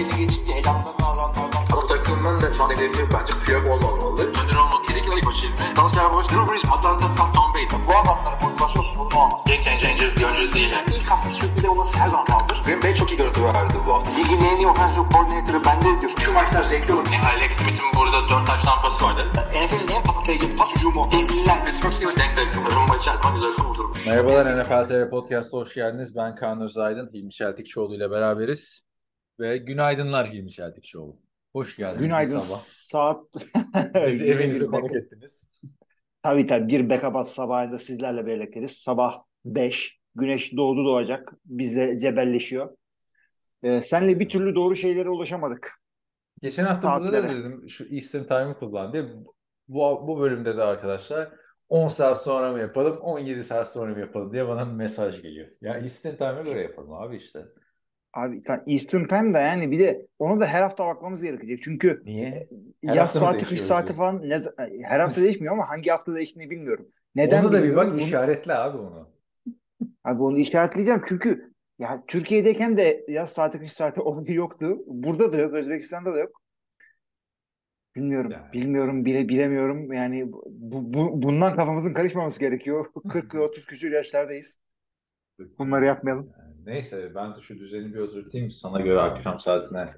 belli geçince elamdan adamlardan. Bu takımın da şu an hedefi bence Piyok olmamalı. Önder olmak kesinlikle ilk başı ilmi. Dalsya Boş, Drew Brees, Atlanta, Tom, Tom Brady. Bu adamların motivasyon sorunu olmaz. Game changer bir oyuncu değil. Yani. İlk hafta sürpriz olması her zaman kaldır. Green Bay çok iyi görüntü verdi bu hafta. Ligin en iyi offensive coordinator'ı bende diyor. Şu maçlar zevkli olur. Yani Alex Smith'in burada 4 taş tampası vardı. NFL'in en patlayıcı pas hücumu. Devliler. Pittsburgh Steelers denk denk. Rumba içerisinde güzel kurdurmuş. Merhabalar NFL TR Podcast'a hoş geldiniz. Ben Kaan Özaydın, Hilmi Çeltikçioğlu ile beraberiz. Ve günaydınlar Hilmi Çeltikçioğlu. Hoş geldiniz. Günaydın sabah. saat. Bizi bir konuk ettiniz. Tabii tabii bir backup sabahında sizlerle birlikteyiz. Sabah 5. Güneş doğdu doğacak. Bizle cebelleşiyor. Ee, senle bir türlü doğru şeylere ulaşamadık. Geçen hafta burada da dedim şu Eastern Time'ı kullan diye. Bu, bu bölümde de arkadaşlar 10 saat sonra mı yapalım, 17 saat sonra mı yapalım diye bana mesaj geliyor. Ya Eastern Time'a göre yapalım abi işte. Abi Eastern Time da yani bir de onu da her hafta bakmamız gerekecek. Çünkü Niye? Her yaz saati, kış saati falan ne, z- her hafta değişmiyor ama hangi hafta değiştiğini bilmiyorum. Neden Onu da bir bak Bunu- işaretle abi onu. Abi onu işaretleyeceğim çünkü ya Türkiye'deyken de yaz saati kış saati olayı yoktu. Burada da yok, Özbekistan'da da yok. Bilmiyorum, Yani. bilmiyorum, bile bilemiyorum. Yani bu, bu- bundan kafamızın karışmaması gerekiyor. 40 ve 30 küsur yaşlardayız. Bunları yapmayalım. Yani neyse ben de şu düzeni bir oturtayım. Sana göre akşam saatine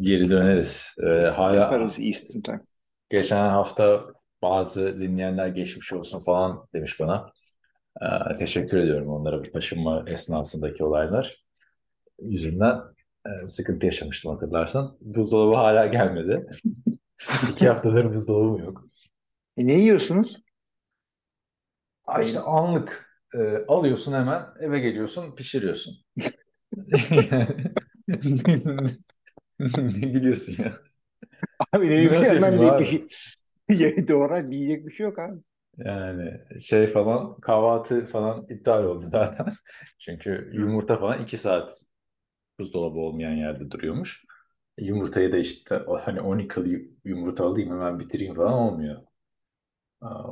geri döneriz. Ee, hala Yaparız Eastern Time. geçen hafta bazı dinleyenler geçmiş olsun falan demiş bana. Ee, teşekkür ediyorum onlara bu taşınma esnasındaki olaylar yüzünden e, sıkıntı yaşamıştım hatırlarsan. Buzdolabı hala gelmedi. İki haftadır buzdolabım yok. E, ne yiyorsunuz? Aa, işte anlık e, alıyorsun hemen eve geliyorsun pişiriyorsun. Ne gülüyorsun ya? Abi ne bileyim yapayım bir, şey. Doğru yiyecek bir şey yok abi. Yani şey falan kahvaltı falan iptal oldu zaten. Çünkü yumurta falan iki saat buzdolabı olmayan yerde duruyormuş. Yumurtayı da işte hani 12 yumurta alayım hemen bitireyim falan olmuyor.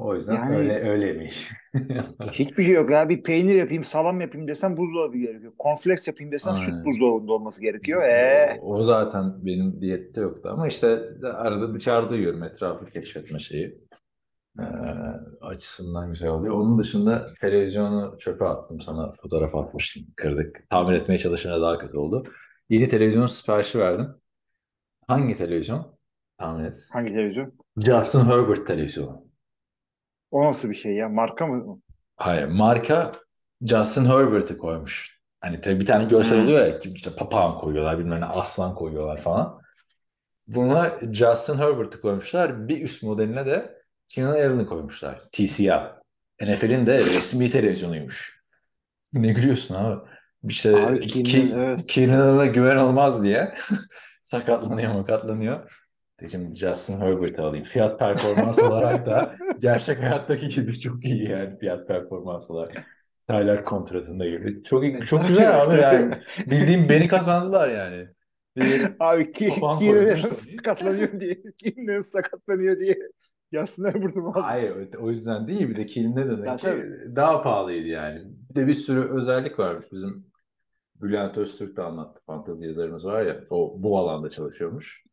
O yüzden Yani- öyle öyle yemeyiz. Hiçbir şey yok ya. Bir peynir yapayım, salam yapayım desen buzdolabı gerekiyor. Cornflakes yapayım desen Aynen. süt buzdolabında olması gerekiyor. Ee, O, zaten benim diyette yoktu ama işte arada dışarıda yiyorum etrafı keşfetme şeyi. Ee, açısından güzel oluyor. Onun dışında televizyonu çöpe attım sana fotoğraf atmıştım. Kırdık. Tamir etmeye çalışana daha kötü oldu. Yeni televizyon siparişi verdim. Hangi televizyon? Tahmin et. hangi televizyon? Justin Herbert televizyonu. O nasıl bir şey ya? Marka mı? Hayır, marka Justin Herbert'ı koymuş. Hani tabii bir tane görsel Hmm. oluyor ya, işte papağan koyuyorlar, bilmem ne aslan koyuyorlar falan. Bunlar Justin Herbert'ı koymuşlar. Bir üst modeline de Keenan Allen'ı koymuşlar. TCL. NFL'in de resmi televizyonuymuş. Ne gülüyorsun abi? İşte Abi Keenan, evet. Keenan Allen'a güven olmaz diye sakatlanıyor makatlanıyor. Dedim Justin Herbert'ı alayım. Fiyat performans olarak da gerçek hayattaki gibi çok iyi yani fiyat performans olarak. Tyler kontratında gibi. Çok çok güzel abi yani. Bildiğim beni kazandılar yani. Bir- Abi ki, tabii. sakatlanıyor diye. Allen sakatlanıyor diye. Yasin Erburt'u aldı. Hayır o yüzden değil bir de Kiel ne demek Ya ki tabii. daha pahalıydı yani. Bir de bir sürü özellik varmış bizim Bülent Öztürk de anlattı. Fantezi yazarımız var ya o bu alanda çalışıyormuş.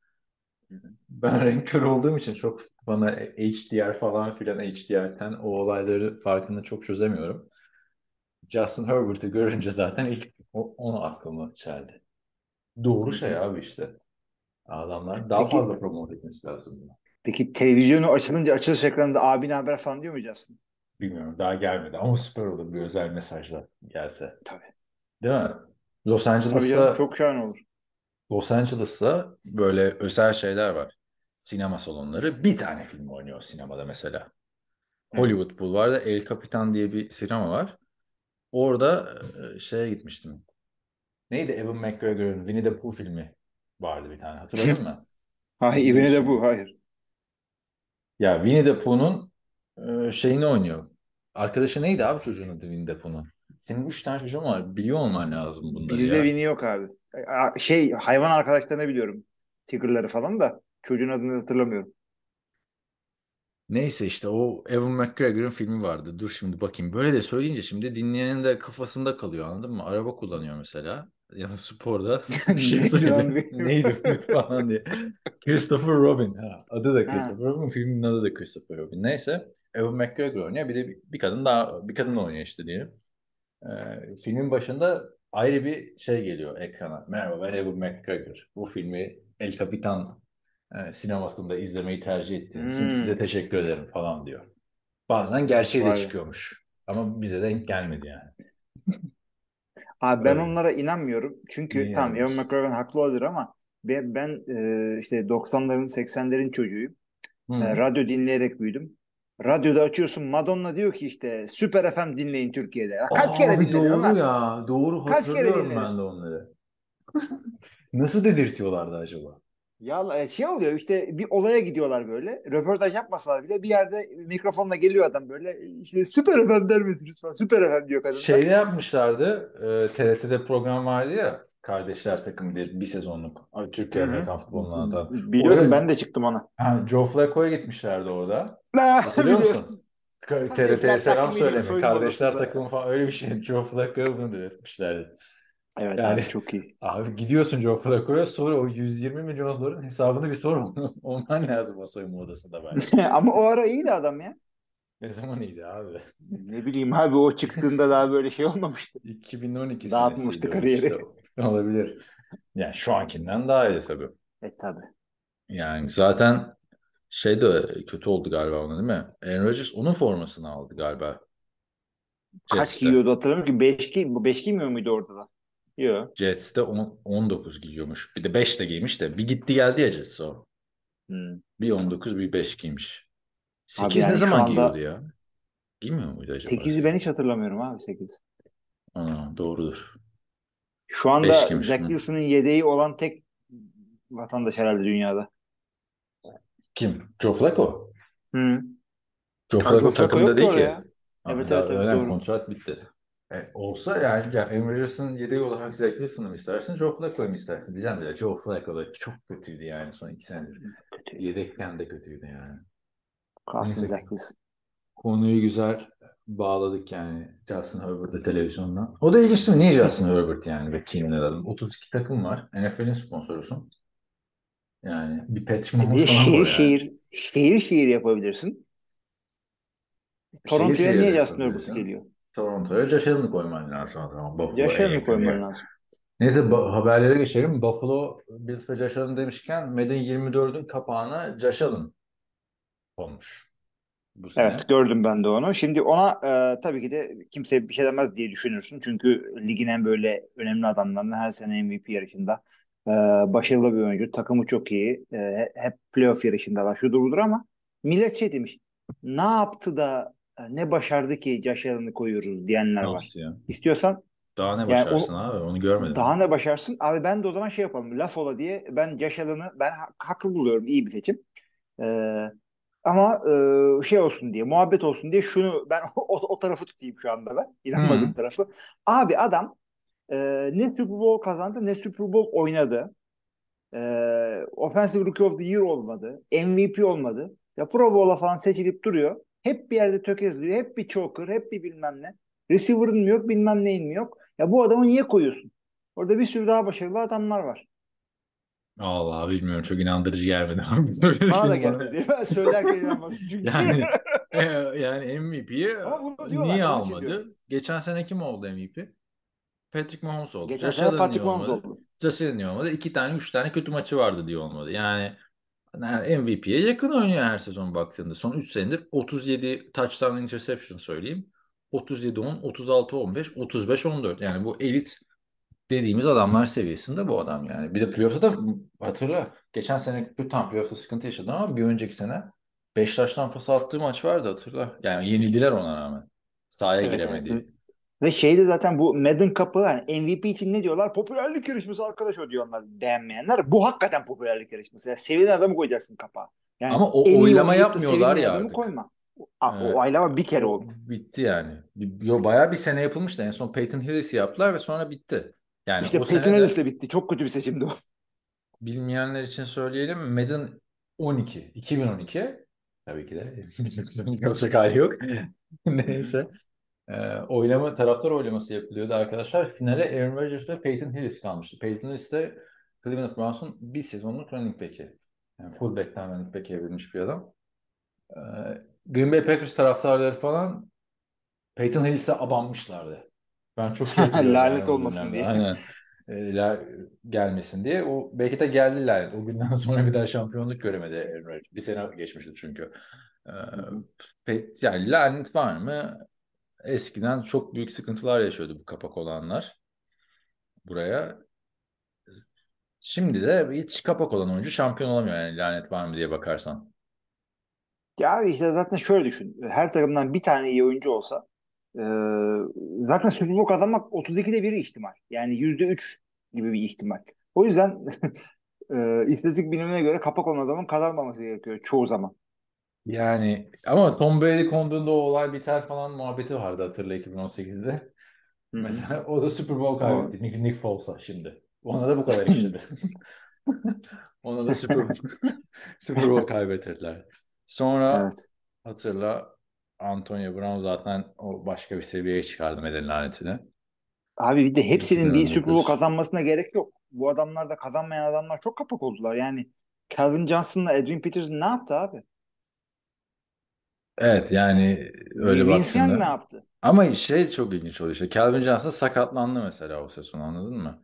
Ben renk körü olduğum için çok bana HDR falan filan HDR'ten o olayları farkını çok çözemiyorum. Justin Herbert'ı görünce zaten ilk onu aklıma çeldi. Doğru şey abi işte. Adamlar daha Peki- fazla promote etmesi lazım. Peki televizyonu açılınca açılış ekranında abi haber falan diyor mu Yasin? Bilmiyorum daha gelmedi ama süper olur bir özel mesajla gelse. Tabii. Değil mi? Los Tabii Angeles'ta canım çok şahane olur. Los Angeles'ta böyle özel şeyler var. Sinema salonları. Bir tane film oynuyor sinemada mesela. Hollywood Boulevard'da El Capitan diye bir sinema var. Orada e, şeye gitmiştim. Neydi Evan McGregor'ın Winnie the Pooh filmi vardı bir tane. Hatırladın mı? Hayır, Winnie de bu. Hayır. Ya Winnie the Pooh'un e, şeyini oynuyor. Arkadaşı neydi abi çocuğun adı Winnie the Pooh'un? Senin üç tane çocuğun var. Biliyor olman lazım bunları Bizde. Winnie yok abi. Şey hayvan arkadaşlarını biliyorum. Tigger'ları falan da. Çocuğun adını hatırlamıyorum. Neyse işte o Evan McGregor'ın filmi vardı. Dur şimdi bakayım. Böyle de söyleyince şimdi dinleyenin de kafasında kalıyor anladın mı? Araba kullanıyor mesela. ya da sporda bir şey Neydi lan söyledi. Neydi falan diye. Christopher Robin. Ha, adı da Ha. Christopher Robin. Filmin adı da Christopher Robin. Neyse. Evan McGregor oynuyor. Bir de bir, bir kadın daha bir kadın oynuyor işte diyelim. Ee, filmin başında ayrı bir şey geliyor ekrana. Merhaba ben Evan McGregor. Bu filmi El Capitan e, sinemasında izlemeyi tercih ettiğiniz için Hmm. size teşekkür ederim falan diyor. Bazen gerçeği de çıkıyormuş. Ama bize denk gelmedi yani. Abi ben Öyle. onlara inanmıyorum. Çünkü Niye Evan inanmıyorsun? McGregor haklı olabilir ama ben, ben e, işte 90'ların 80'lerin çocuğuyum. Hı. E, radyo dinleyerek büyüdüm. Radyoda açıyorsun Madonna diyor ki işte Süper FM dinleyin Türkiye'de. Ya kaç Aa, kere dinledin doğru ya. Doğru Kaç kere hatırlıyorum dinledin? ben de onları. Nasıl dedirtiyorlardı acaba? Ya e, şey oluyor işte bir olaya gidiyorlar böyle. Röportaj yapmasalar bile bir yerde mikrofonla geliyor adam böyle. işte Süper FM der misiniz falan. Süper FM diyor kadın. da. Şeyde yapmışlardı. E, TRT'de program vardı ya. Kardeşler takımı diye bir sezonluk. Abi, Türkiye Hı hı. Amerikan futbolunu anlatan. Biliyorum Oraya- ben de çıktım ona. Ha, Joe Flacco'ya gitmişlerdi orada. Hatırlıyor musun? TRT'ye selam söyleme. Kardeşler takımı falan öyle bir şey. Joe Flacco'ya bunu diretmişlerdi. Evet Yani- abi çok iyi. Abi gidiyorsun Joe Flacco'ya sonra o 120 milyon doların hesabını bir sor. Olman lazım o soyunma odasında bence. Ama o ara iyiydi adam ya. Ne zaman iyiydi abi? Ne bileyim abi o çıktığında daha böyle şey olmamıştı. 2012 Dağıtmıştı kariyeri. işte. Olabilir. Yani şu ankinden daha iyi tabii. E tabii. Yani zaten şey de kötü oldu galiba ona değil mi? Aaron Rodgers onun formasını aldı galiba. Kaç Jets'te. giyiyordu hatırlamıyorum ki. 5 giy 5 giymiyor muydu orada da? Yok. Jets'te on- 19 giyiyormuş. Bir de 5 de giymiş de. Bir gitti geldi ya Jets'e o. Hmm. Bir 19 bir 5 giymiş. Abi 8 yani ne zaman anda- giyiyordu ya? Giymiyor muydu acaba? 8'i ben hiç hatırlamıyorum abi 8. Aa, doğrudur. Şu anda hı. Wilson'ın yedeği olan tek vatandaş herhalde dünyada. Kim? Joe Flacco. Hı. Joe Flacco takımda değil ki. Ama Evet, evet, evet, doğru. kontrat bitti. E, olsa yani ya Aaron Rodgers'ın yedeği olarak Zach Wilson'ı mı istersin, Joe Flacco'yu mu istersin? Diyeceğim de Joe Flacco da çok kötüydü yani son iki senedir. Kötü. Yedekten de kötüydü yani. Kalsın Neyse. Zach Wilson. Konuyu güzel bağladık yani Justin Herbert'ı televizyondan. O da ilginç değil mi? Niye Justin Herbert yani ve Keenan Allen? 32 takım var. NFL'in sponsorusun. Yani bir Bir de Mahomes falan şehir var yani. şehir şehir şehir yapabilirsin. Toronto'ya şehir niye Justin Herbert geliyor? Toronto'ya Josh Allen'ı koyman lazım o zaman. Buffalo'ya Josh Allen'ı yakın koyman lazım. Neyse haberlere geçelim. Buffalo Bills ve Josh Allen demişken Madden 24'ün kapağına Josh Allen konmuş. Bu sene. Evet gördüm ben de onu. Şimdi ona e, tabii ki de kimse bir şey demez diye düşünürsün. Çünkü ligin en böyle önemli adamlarından her sene MVP yarışında. E, başarılı bir oyuncu. Takımı çok iyi. E, hep playoff yarışındalar. Şudur budur ama millet şey demiş. Ne yaptı da e, ne başardı ki Allen'ı koyuyoruz diyenler var. Nasıl ya? İstiyorsan Daha ne Yani başarsın o- abi? Onu görmedim. daha ne başarsın? Abi ben de o zaman şey yapalım. Laf ola diye ben Allen'ı ben ha- haklı buluyorum. iyi bir seçim. Ee, ama e, şey olsun diye, muhabbet olsun diye şunu ben o, o tarafı tutayım şu anda ben. İnanmadığım Hı. tarafı. Abi adam e, ne Super Bowl kazandı ne Super Bowl oynadı. E, Offensive Rookie of the Year olmadı. MVP olmadı. Ya Pro Bowl'a falan seçilip duruyor. Hep bir yerde tökezliyor. Hep bir choker, hep bir bilmem ne. Receiver'ın mı yok, bilmem neyin mi yok. Ya bu adamı niye koyuyorsun? Orada bir sürü daha başarılı adamlar var. Allah bilmiyorum çok inandırıcı gelmedi. Bana da gelmedi. Ben söylerken inanmadım çünkü. Yani e, yani MVP'yi niye almadı? Geçen sene kim oldu MVP? Patrick Mahomes oldu. Geçen Josh sene Allen Patrick Mahomes oldu. Josh Allen niye olmadı? İki tane, üç tane kötü maçı vardı diye olmadı. Yani yani MVP'ye yakın oynuyor her sezon baktığında. Son 3 senedir 37 touchdown interception söyleyeyim. 37-10, 36-15, 35-14. Yani bu elit dediğimiz adamlar seviyesinde bu adam yani. Bir de playoff'ta da hatırla. Geçen sene tam playoff'ta sıkıntı yaşadı ama bir önceki sene Beşiktaş'tan pas attığı maç vardı hatırla. Yani yenildiler ona rağmen. Sahaya Evet, giremedi. evet. Ve şeyde zaten bu Madden Cup'ı yani MVP için ne diyorlar? Popülerlik yarışması arkadaş o diyorlar beğenmeyenler. Bu hakikaten popülerlik yarışması. Yani sevilen adamı koyacaksın kapağa. Yani Ama o oylama yapmıyorlar ya adamı artık. koyma. Aa, Evet. O oylama bir kere oldu. Bitti yani. Yo, bayağı bir sene yapılmıştı. En son Peyton Hillis'i yaptılar ve sonra bitti. Yani işte o Peyton sene de Ellis'le bitti. Çok kötü bir seçimdi o. bilmeyenler için söyleyelim. Madden 12, 2012 tabii ki de olacak hali yok. Neyse. Ee, oylama, taraftar oylaması yapılıyordu arkadaşlar. Finale Aaron Rodgers ve Peyton Hillis kalmıştı. Peyton Hillis de Cleveland Browns'un bir sezonluk running back'i. Yani fullback'ten running back'e evrilmiş bir adam. Ee, Green Bay Packers taraftarları falan Peyton Hillis'e abanmışlardı. Ben çok Lanet olmasın diye. Aynen. La- gelmesin diye. O belki de geldi lanet. O günden sonra bir daha şampiyonluk göremedi Rodgers. Bir sene geçmişti çünkü. Ee, pe- yani lanet var mı? Eskiden çok büyük sıkıntılar yaşıyordu bu kapak olanlar buraya. Şimdi de hiç kapak olan oyuncu şampiyon olamıyor yani lanet var mı diye bakarsan. Ya işte zaten şöyle düşün. Her takımdan bir tane iyi oyuncu olsa e, zaten Super Bowl kazanmak 32'de bir ihtimal. Yani %3 gibi bir ihtimal. O yüzden e, istatistik bilimine göre kapak olan adamın kazanmaması gerekiyor çoğu zaman. Yani ama Tom Brady konduğunda o olay biter falan muhabbeti vardı hatırla 2018'de. Hı hı. Mesela o da Super Bowl kaybetti. Nick, Nick Foles'a şimdi. Ona da bu kadar işledi. Ona da Super, Super Bowl kaybettirdiler. Sonra Evet. hatırla Antonio Brown zaten o başka bir seviyeye çıkardı Meden lanetini. Abi bir de hepsinin bir 2019. Super Bowl kazanmasına gerek yok. Bu adamlar da kazanmayan adamlar çok kapak oldular. Yani Calvin Johnson'la Adrian Peterson ne yaptı abi? Evet yani öyle baktığında. ne yaptı? Ama şey çok ilginç oluyor işte. Calvin Johnson sakatlandı mesela o sezon anladın mı?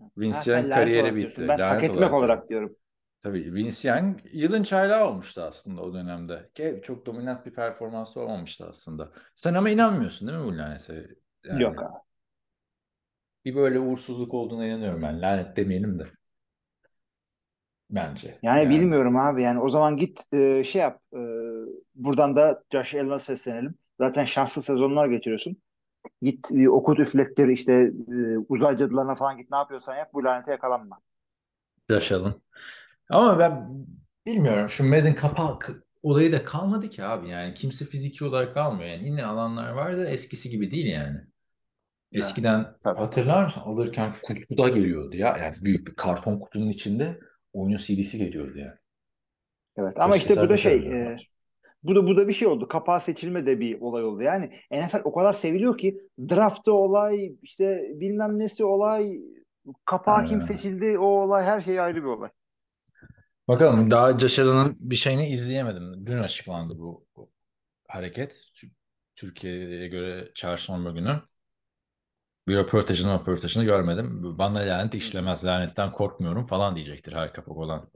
Ha, Vince sen Young lanet kariyeri bitti. Ben hak Lanet etmek olarak olarak diyorum. Tabii Vince Young yılın çaylağı olmuştu aslında o dönemde. Ki çok dominant bir performansı olmamıştı aslında. Sen ama inanmıyorsun değil mi bu lanete? Yani Yok abi. bir böyle uğursuzluk olduğuna inanıyorum ben. Lanet demeyelim de. Bence. Yani, Yani bilmiyorum abi. Yani o zaman git e, şey yap. e, buradan da Josh Allen'a seslenelim. Zaten şanslı sezonlar geçiriyorsun. Git e, okut üflettir işte e, uzay cadılarına falan git ne yapıyorsan yap. Bu lanete yakalanma. yaşayalım. Ama ben bilmiyorum şu Madden kapak olayı da kalmadı ki abi yani kimse fiziki olarak kalmıyor yani yine alanlar var da eskisi gibi değil yani. Eskiden tabii. hatırlar mısın alırken kutuda geliyordu ya yani büyük bir karton kutunun içinde oyunun CD'si geliyordu yani. Evet ama Keşke işte bu da şey e, bu da bu da bir şey oldu. Kapağı seçilme de bir olay oldu. Yani NFL o kadar seviliyor ki draftı olay, işte bilmem nesi olay, kapağı kim Aynen. seçildi o olay her şey ayrı bir olay. Bakalım daha Allen'ın bir şeyini izleyemedim. Dün açıklandı bu, bu hareket. Tü- Türkiye'ye göre çarşamba günü. Bir röportajını röportajını görmedim. Bana lanet işlemez, lanetten korkmuyorum falan diyecektir her kapak olan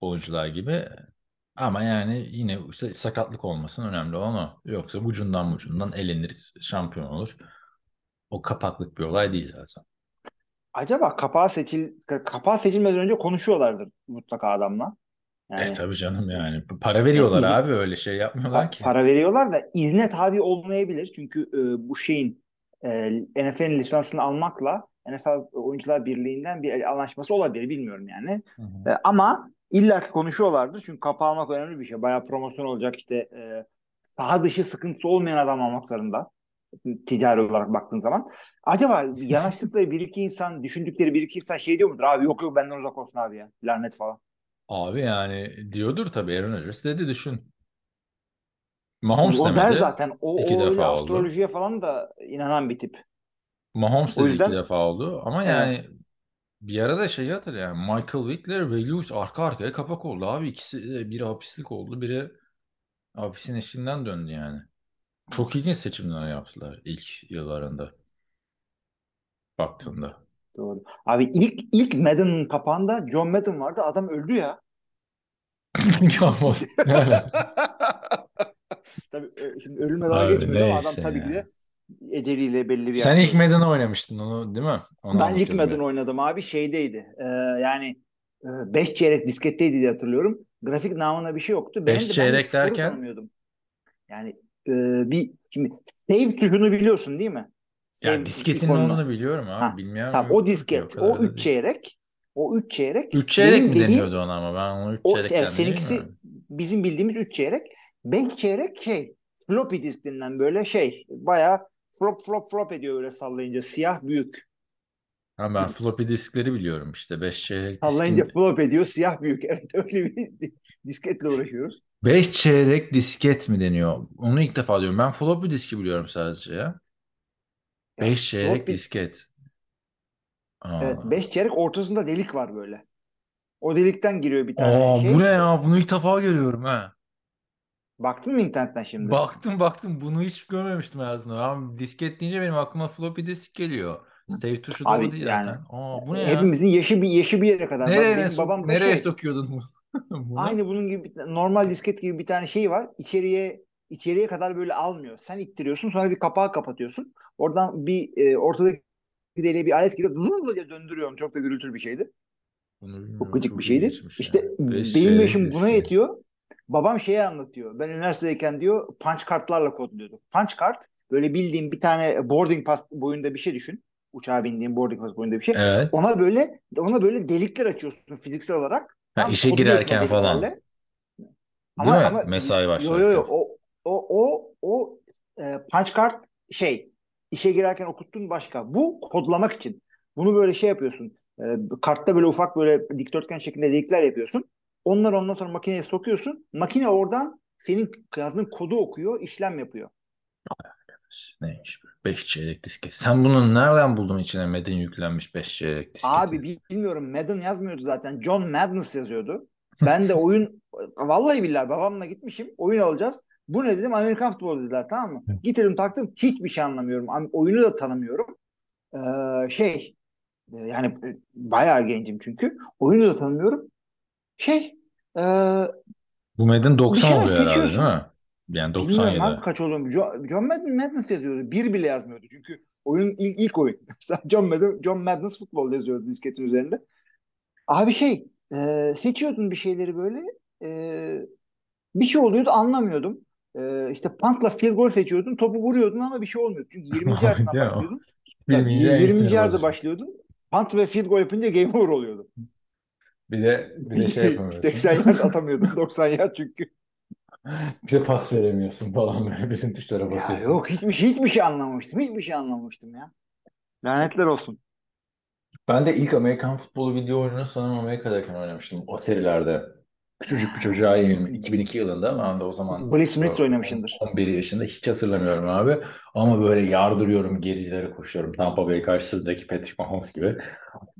oyuncular gibi. Ama yani yine sa- sakatlık olmasın önemli olan o. Yoksa ucundan ucundan elenir, şampiyon olur. O kapaklık bir olay değil zaten. Acaba kapağı seçil kapağı seçilmeden önce konuşuyorlardır mutlaka adamla. E Yani tabii canım yani. Para veriyorlar izne- abi öyle şey yapmıyorlar ki. para veriyorlar da izne tabi olmayabilir. Çünkü e, bu şeyin e, NFL'in lisansını almakla NFL Oyuncular Birliği'nden bir anlaşması olabilir bilmiyorum yani. Hı hı. E, ama illa ki konuşuyorlardır. Çünkü kapağı almak önemli bir şey. Bayağı promosyon olacak işte e, saha dışı sıkıntısı olmayan adam almak zorunda. Ticari olarak baktığın zaman. Acaba yanaştıkları bir iki insan, düşündükleri bir iki insan şey diyor mudur? Abi yok yok benden uzak olsun abi ya. Lanet falan. Abi yani diyordur tabii Aaron Rodgers dedi düşün. Mahomes O der demedi. zaten. O, iki o defa oldu. astrolojiye falan da inanan bir tip. Mahomes dedi yüzden iki defa oldu. Ama Evet. yani bir ara da şeyi hatır yani Michael Vickler ve Lewis arka arkaya kapak oldu abi. İkisi biri hapislik oldu, biri hapisin eşiğinden döndü yani. Çok ilginç seçimler yaptılar ilk yıllarında baktığında. Doğru. Abi ilk ilk Madden'ın kapağında John Madden vardı. Adam öldü ya. Alaka? Tabii e, şimdi ölümle dalga Abi geçmiyoruz ama adam tabii ki de eceliyle belli bir Sen ilk. Madden oynamıştın onu değil mi? Onu Ben ilk Madden oynadım abi şeydeydi. Ee, yani 5 çeyrek disketteydi diye hatırlıyorum. Grafik namına bir şey yoktu. Benim Beş de ben de çeyrek skoru derken. Yani e, bir şimdi save tuşunu biliyorsun değil mi? ya Save disketin ne ikonunu. olduğunu biliyorum abi. Ha, Bilmeyen tamam o disket, o da 3 değil. çeyrek, o 3 çeyrek Üç çeyrek mi dediğim deniyordu ona ama ben onu üç o çeyrek dendiğini seninkisi bilmiyorum. bizim bildiğimiz 3 çeyrek. 5 çeyrek şey floppy disk denilen böyle şey bayağı flop flop flop ediyor öyle sallayınca siyah büyük. Ha ben floppy diskleri biliyorum işte 5 çeyrek Sallayınca diskin flop ediyor siyah büyük. Evet öyle bir disketle uğraşıyoruz. 5 çeyrek disket mi deniyor? Onu ilk defa diyorum. Ben floppy diski biliyorum sadece ya. Ya, 5 çeyrek floppy- disket. Aa. Evet 5 çeyrek ortasında delik var böyle. O delikten giriyor bir tane Aa, şey. bu ne ya? Bunu ilk defa görüyorum ha. Baktın mı internetten şimdi? Baktım baktım bunu hiç görmemiştim hayatımda. Ben disket deyince benim aklıma floppy disk geliyor. Save tuşu da Abi o değil yani, zaten. Aa, bu ne ya? Hepimizin yaşı bir yaşı bir yere kadar. Bak, Nereye, benim babam da nereye şey, sokuyordun bunu? Bunu? Aynı bunun gibi normal disket gibi bir tane şey var. İçeriye içeriye kadar böyle almıyor. Sen ittiriyorsun sonra bir kapağı kapatıyorsun. Oradan bir e, ortadaki deliğe bir alet giriyor. Zırr diye döndürüyorum. Çok da gürültülü bir şeydi. Çok gıcık bir şeydi. İşte ya. Beş benim yaşım buna disket. yetiyor. Babam şeyi anlatıyor. Ben üniversitedeyken diyor punch kartlarla kodluyorduk. Punch kart böyle bildiğim bir tane boarding pass boyunda bir şey düşün. Uçağa bindiğin boarding pass boyunda bir şey. Evet. Ona böyle ona böyle delikler açıyorsun fiziksel olarak. Ha, Tam işe girerken falan. Değil mi? Mesai başlarken. Yo yo yo o o o o e, punch card şey işe girerken okuttun başka. Bu kodlamak için. Bunu böyle şey yapıyorsun. E, kartta böyle ufak böyle dikdörtgen şeklinde delikler yapıyorsun. Onları ondan sonra makineye sokuyorsun. Makine oradan senin yazdığın kodu okuyor, işlem yapıyor. Neymiş bu? 5 çeyrek disket. Sen bunu nereden buldun içine Madden yüklenmiş 5 çeyrek disketi? Abi bilmiyorum Madden yazmıyordu zaten. John Madness yazıyordu. Ben de oyun vallahi billahi babamla gitmişim. Oyun alacağız. Bu ne dedim? Amerikan futbolu dediler tamam mı? Getirdim taktım. Hiçbir şey anlamıyorum. Am- Oyunu da tanımıyorum. Ee, şey e, yani e, bayağı gencim çünkü. Oyunu da tanımıyorum. Şey e, Bu Madden 90 şeyler oluyor herhalde değil mi? Yani bilmiyorum 97. abi kaç olduğunu. John, John Madness yazıyordu. Bir bile yazmıyordu. Çünkü oyun ilk, ilk oyun. Mesela John Madden, John Madness futbol yazıyordu disketin üzerinde. Abi şey e, seçiyordun bir şeyleri böyle e, bir şey oluyordu anlamıyordum. E, işte puntla field goal seçiyordun topu vuruyordun ama bir şey olmuyordu. Çünkü 20. yardından Değil mi? başlıyordun. En 20. sinir yarda başlıyordun. Punt ve field goal yapınca game over oluyordu. Bir de bir de şey yapamıyorsun. 80 yard atamıyordun. 90 yard çünkü. Bir de pas veremiyorsun falan böyle bütün tuşlara Ya basıyorsun. yok hiçbir şey, hiçbir şey anlamamıştım. Hiçbir şey anlamamıştım ya. Lanetler olsun. Ben de ilk Amerikan futbolu video oyununu sanırım Amerika'dayken oynamıştım. O serilerde. Küçücük bir çocuğa yenilmiş. 2002 yılında ben de o zaman Blitz Blitz oynamışsındır. 11 yaşında hiç hatırlamıyorum abi. Ama böyle yardırıyorum, gerilere koşuyorum. Tampa Bay karşısındaki Patrick Mahomes gibi.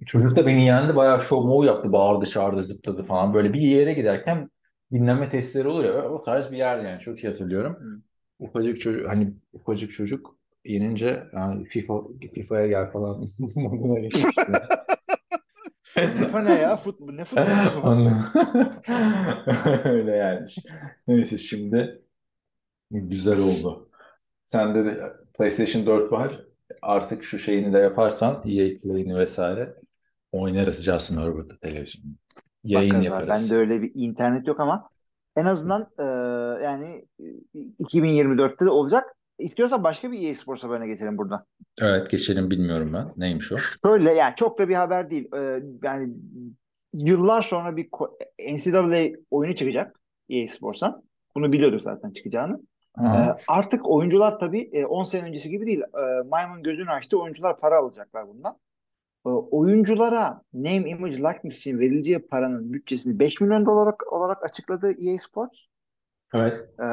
Çocuk da beni yendi. Bayağı show move yaptı. Bağırdı, çağırdı, zıpladı falan. Böyle bir yere giderken dinlenme testleri oluyor. O tarz bir yer yani. Çok iyi hatırlıyorum. Hı. Ufacık çocuk, hani ufacık çocuk yenince yani FIFA, FIFA'ya gel falan moduna geçmişti. FIFA ne ya? Futbol, ne futbol? Anladım. Öyle yani. Neyse şimdi güzel oldu. Sende de PlayStation 4 var. Artık şu şeyini de yaparsan EA Play'ini vesaire oynarız Justin Herbert'ı televizyonda. Yayın Bakarız abi. yaparız. Ben de öyle bir internet yok ama en azından e, yani e, 2024'te de olacak. İstiyorsan başka bir EA Sports haberine geçelim buradan. Evet geçelim bilmiyorum ben. Neymiş o? Şöyle yani çok da bir haber değil. E, yani yıllar sonra bir NCAA oyunu çıkacak EA Sports'tan. Bunu biliyorduk zaten çıkacağını. Aha. E, artık oyuncular tabii e, 10 sene öncesi gibi değil. E, maymun gözünü açtı. Oyuncular para alacaklar bundan. E, oyunculara name, image, likeness için verileceği paranın bütçesini 5 milyon dolar olarak açıkladı EA Sports. Evet. E,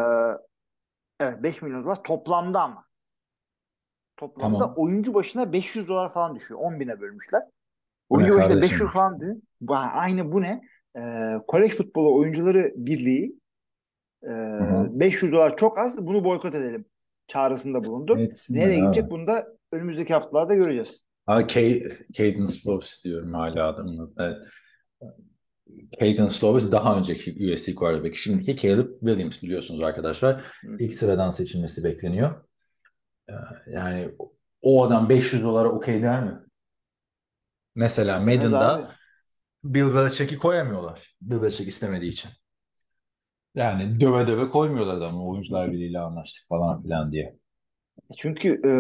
evet 5 milyon dolar toplamda ama. Toplamda Tamam. oyuncu başına 500 dolar falan düşüyor. 10 bine bölmüşler. Oyuncu başına kardeşim? 500 falan. Bu- Aynı bu ne? E, Kolej Futbolu Oyuncuları Birliği e, hı. 500 dolar çok az bunu boykot edelim çağrısında bulundu. Etsinler Nereye abi. gidecek bunu da önümüzdeki haftalarda göreceğiz. Abi Ca- Caden Slovis diyorum hala adamın. Evet. Caden Slovis daha önceki USC quarterback. Şimdiki Caleb Williams biliyorsunuz arkadaşlar. İlk sıradan seçilmesi bekleniyor. Ee, Yani o adam 500 dolara okey der mi? Mesela Madden'da. Bill Belichick'i koyamıyorlar. Bill Belichick istemediği için. Yani döve döve koymuyorlar adamı. Oyuncular Birliği'yle anlaştık falan filan diye. Çünkü e,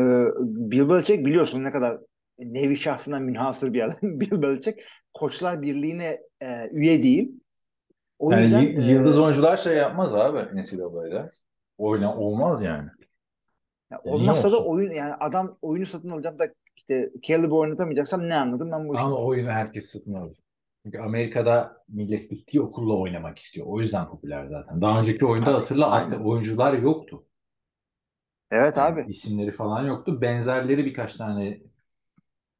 Bill Belichick biliyorsun ne kadar nevi şahsına münhasır bir adam. Bill Belichick Koçlar Birliği'ne e, üye değil. O Yani yüzden y- e, yıldız oyuncular şey yapmaz abi NCAA'de. Oyna olmaz yani. ya niye olmazsa da oyun yani adam oyunu satın alacağım da işte Caleb'ı oynatamayacaksam ne anladım ben bu işten. Ama oyunu herkes satın alır. Çünkü Amerika'da millet gittiği okulla oynamak istiyor. O yüzden popüler zaten. Daha önceki oyunda hatırla aynen. oyuncular yoktu. Evet Yani abi. isimleri falan yoktu. Benzerleri birkaç tane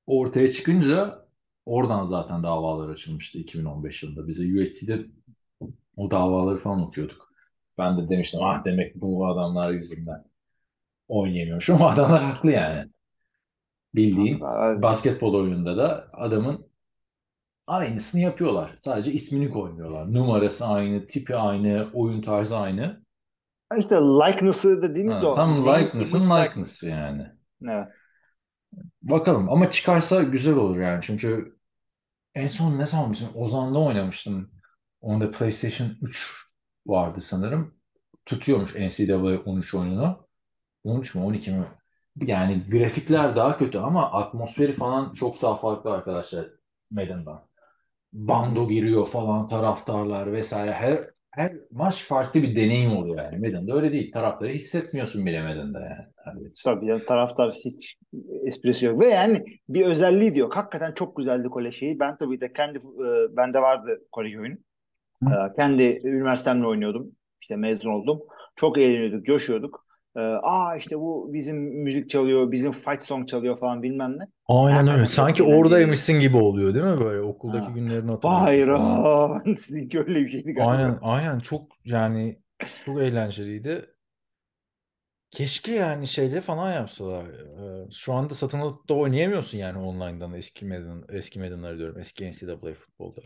ortaya çıkınca oradan zaten davalar açılmıştı 2015 yılında. Bize USC'de o davaları falan okuyorduk. Ben de demiştim ah demek bu adamlar yüzünden oynayamıyormuş ama adamlar haklı yani. Bildiğin Abi, basketbol oyununda da adamın aynısını yapıyorlar. Sadece ismini koymuyorlar. Numarası aynı, tipi aynı, oyun tarzı aynı. İşte likeness'ı dediğimiz Ha, de o. tam likeness'ın image likeness'ı yani. Evet. Bakalım ama çıkarsa güzel olur yani. Çünkü en son ne bizim Ozan'da oynamıştım. Onda PlayStation 3 vardı sanırım. Tutuyormuş NCAA 13 oyununu. 13 mu 12 mi? Yani grafikler daha kötü ama atmosferi falan çok daha farklı arkadaşlar Madden'dan. Bando giriyor falan taraftarlar vesaire. Her her maç farklı bir deneyim oluyor yani. Madden'da öyle değil. Taraftarı hissetmiyorsun bile Madden'da yani. Hani Tabii ya taraftar hiç esprisi yok. Ve yani bir özelliği diyor. Hakikaten çok güzeldi kolej şeyi. Ben tabii de kendi e, bende vardı kolej oyunu. E, kendi üniversitemle oynuyordum. İşte mezun oldum. Çok eğleniyorduk, coşuyorduk. E, Aa işte bu bizim müzik çalıyor, bizim fight song çalıyor falan bilmem ne. Aynen Hakikaten öyle. Sanki oradaymışsın gibi oluyor değil mi böyle okuldaki Ha. günlerini. Bayram. Sizinki öyle bir şeydi galiba. Aynen aynen çok yani çok eğlenceliydi. Keşke yani şeyle falan yapsalar. Ee, Şu anda satın alıp da oynayamıyorsun yani online'dan eski Madden, eski Madden'ları diyorum. Eski NCAA futbolda.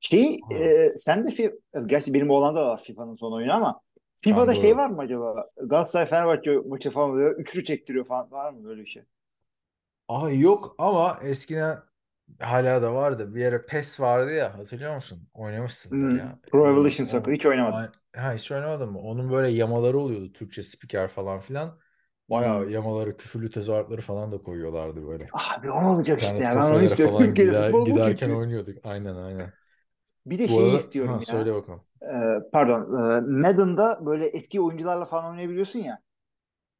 Şey, e, sen de FIFA, gerçi benim oğlan da var FIFA'nın son oyunu ama Tamam, şey doğru. var mı acaba? Galatasaray Fenerbahçe maçı falan oluyor. Üçlü çektiriyor falan. Var mı böyle bir şey? Aa yok ama eskiden hala da vardı. Bir yere PES vardı ya hatırlıyor musun? Oynamışsındır Hmm. ya. Pro Evolution Soccer hiç oynamadım. Ha hiç oynamadın mı? Onun böyle yamaları oluyordu. Türkçe spiker falan filan. Bayağı Hmm. yamaları, küfürlü tezahüratları falan da koyuyorlardı böyle. Abi o olacak işte İnternet ya. Ben onu istiyorum. falan gider, giderken çünkü. oynuyorduk. Aynen aynen. Bir de Bu şeyi arada istiyorum ha, ya. söyle bakalım. Ee, pardon. e, Madden'da böyle eski oyuncularla falan oynayabiliyorsun ya.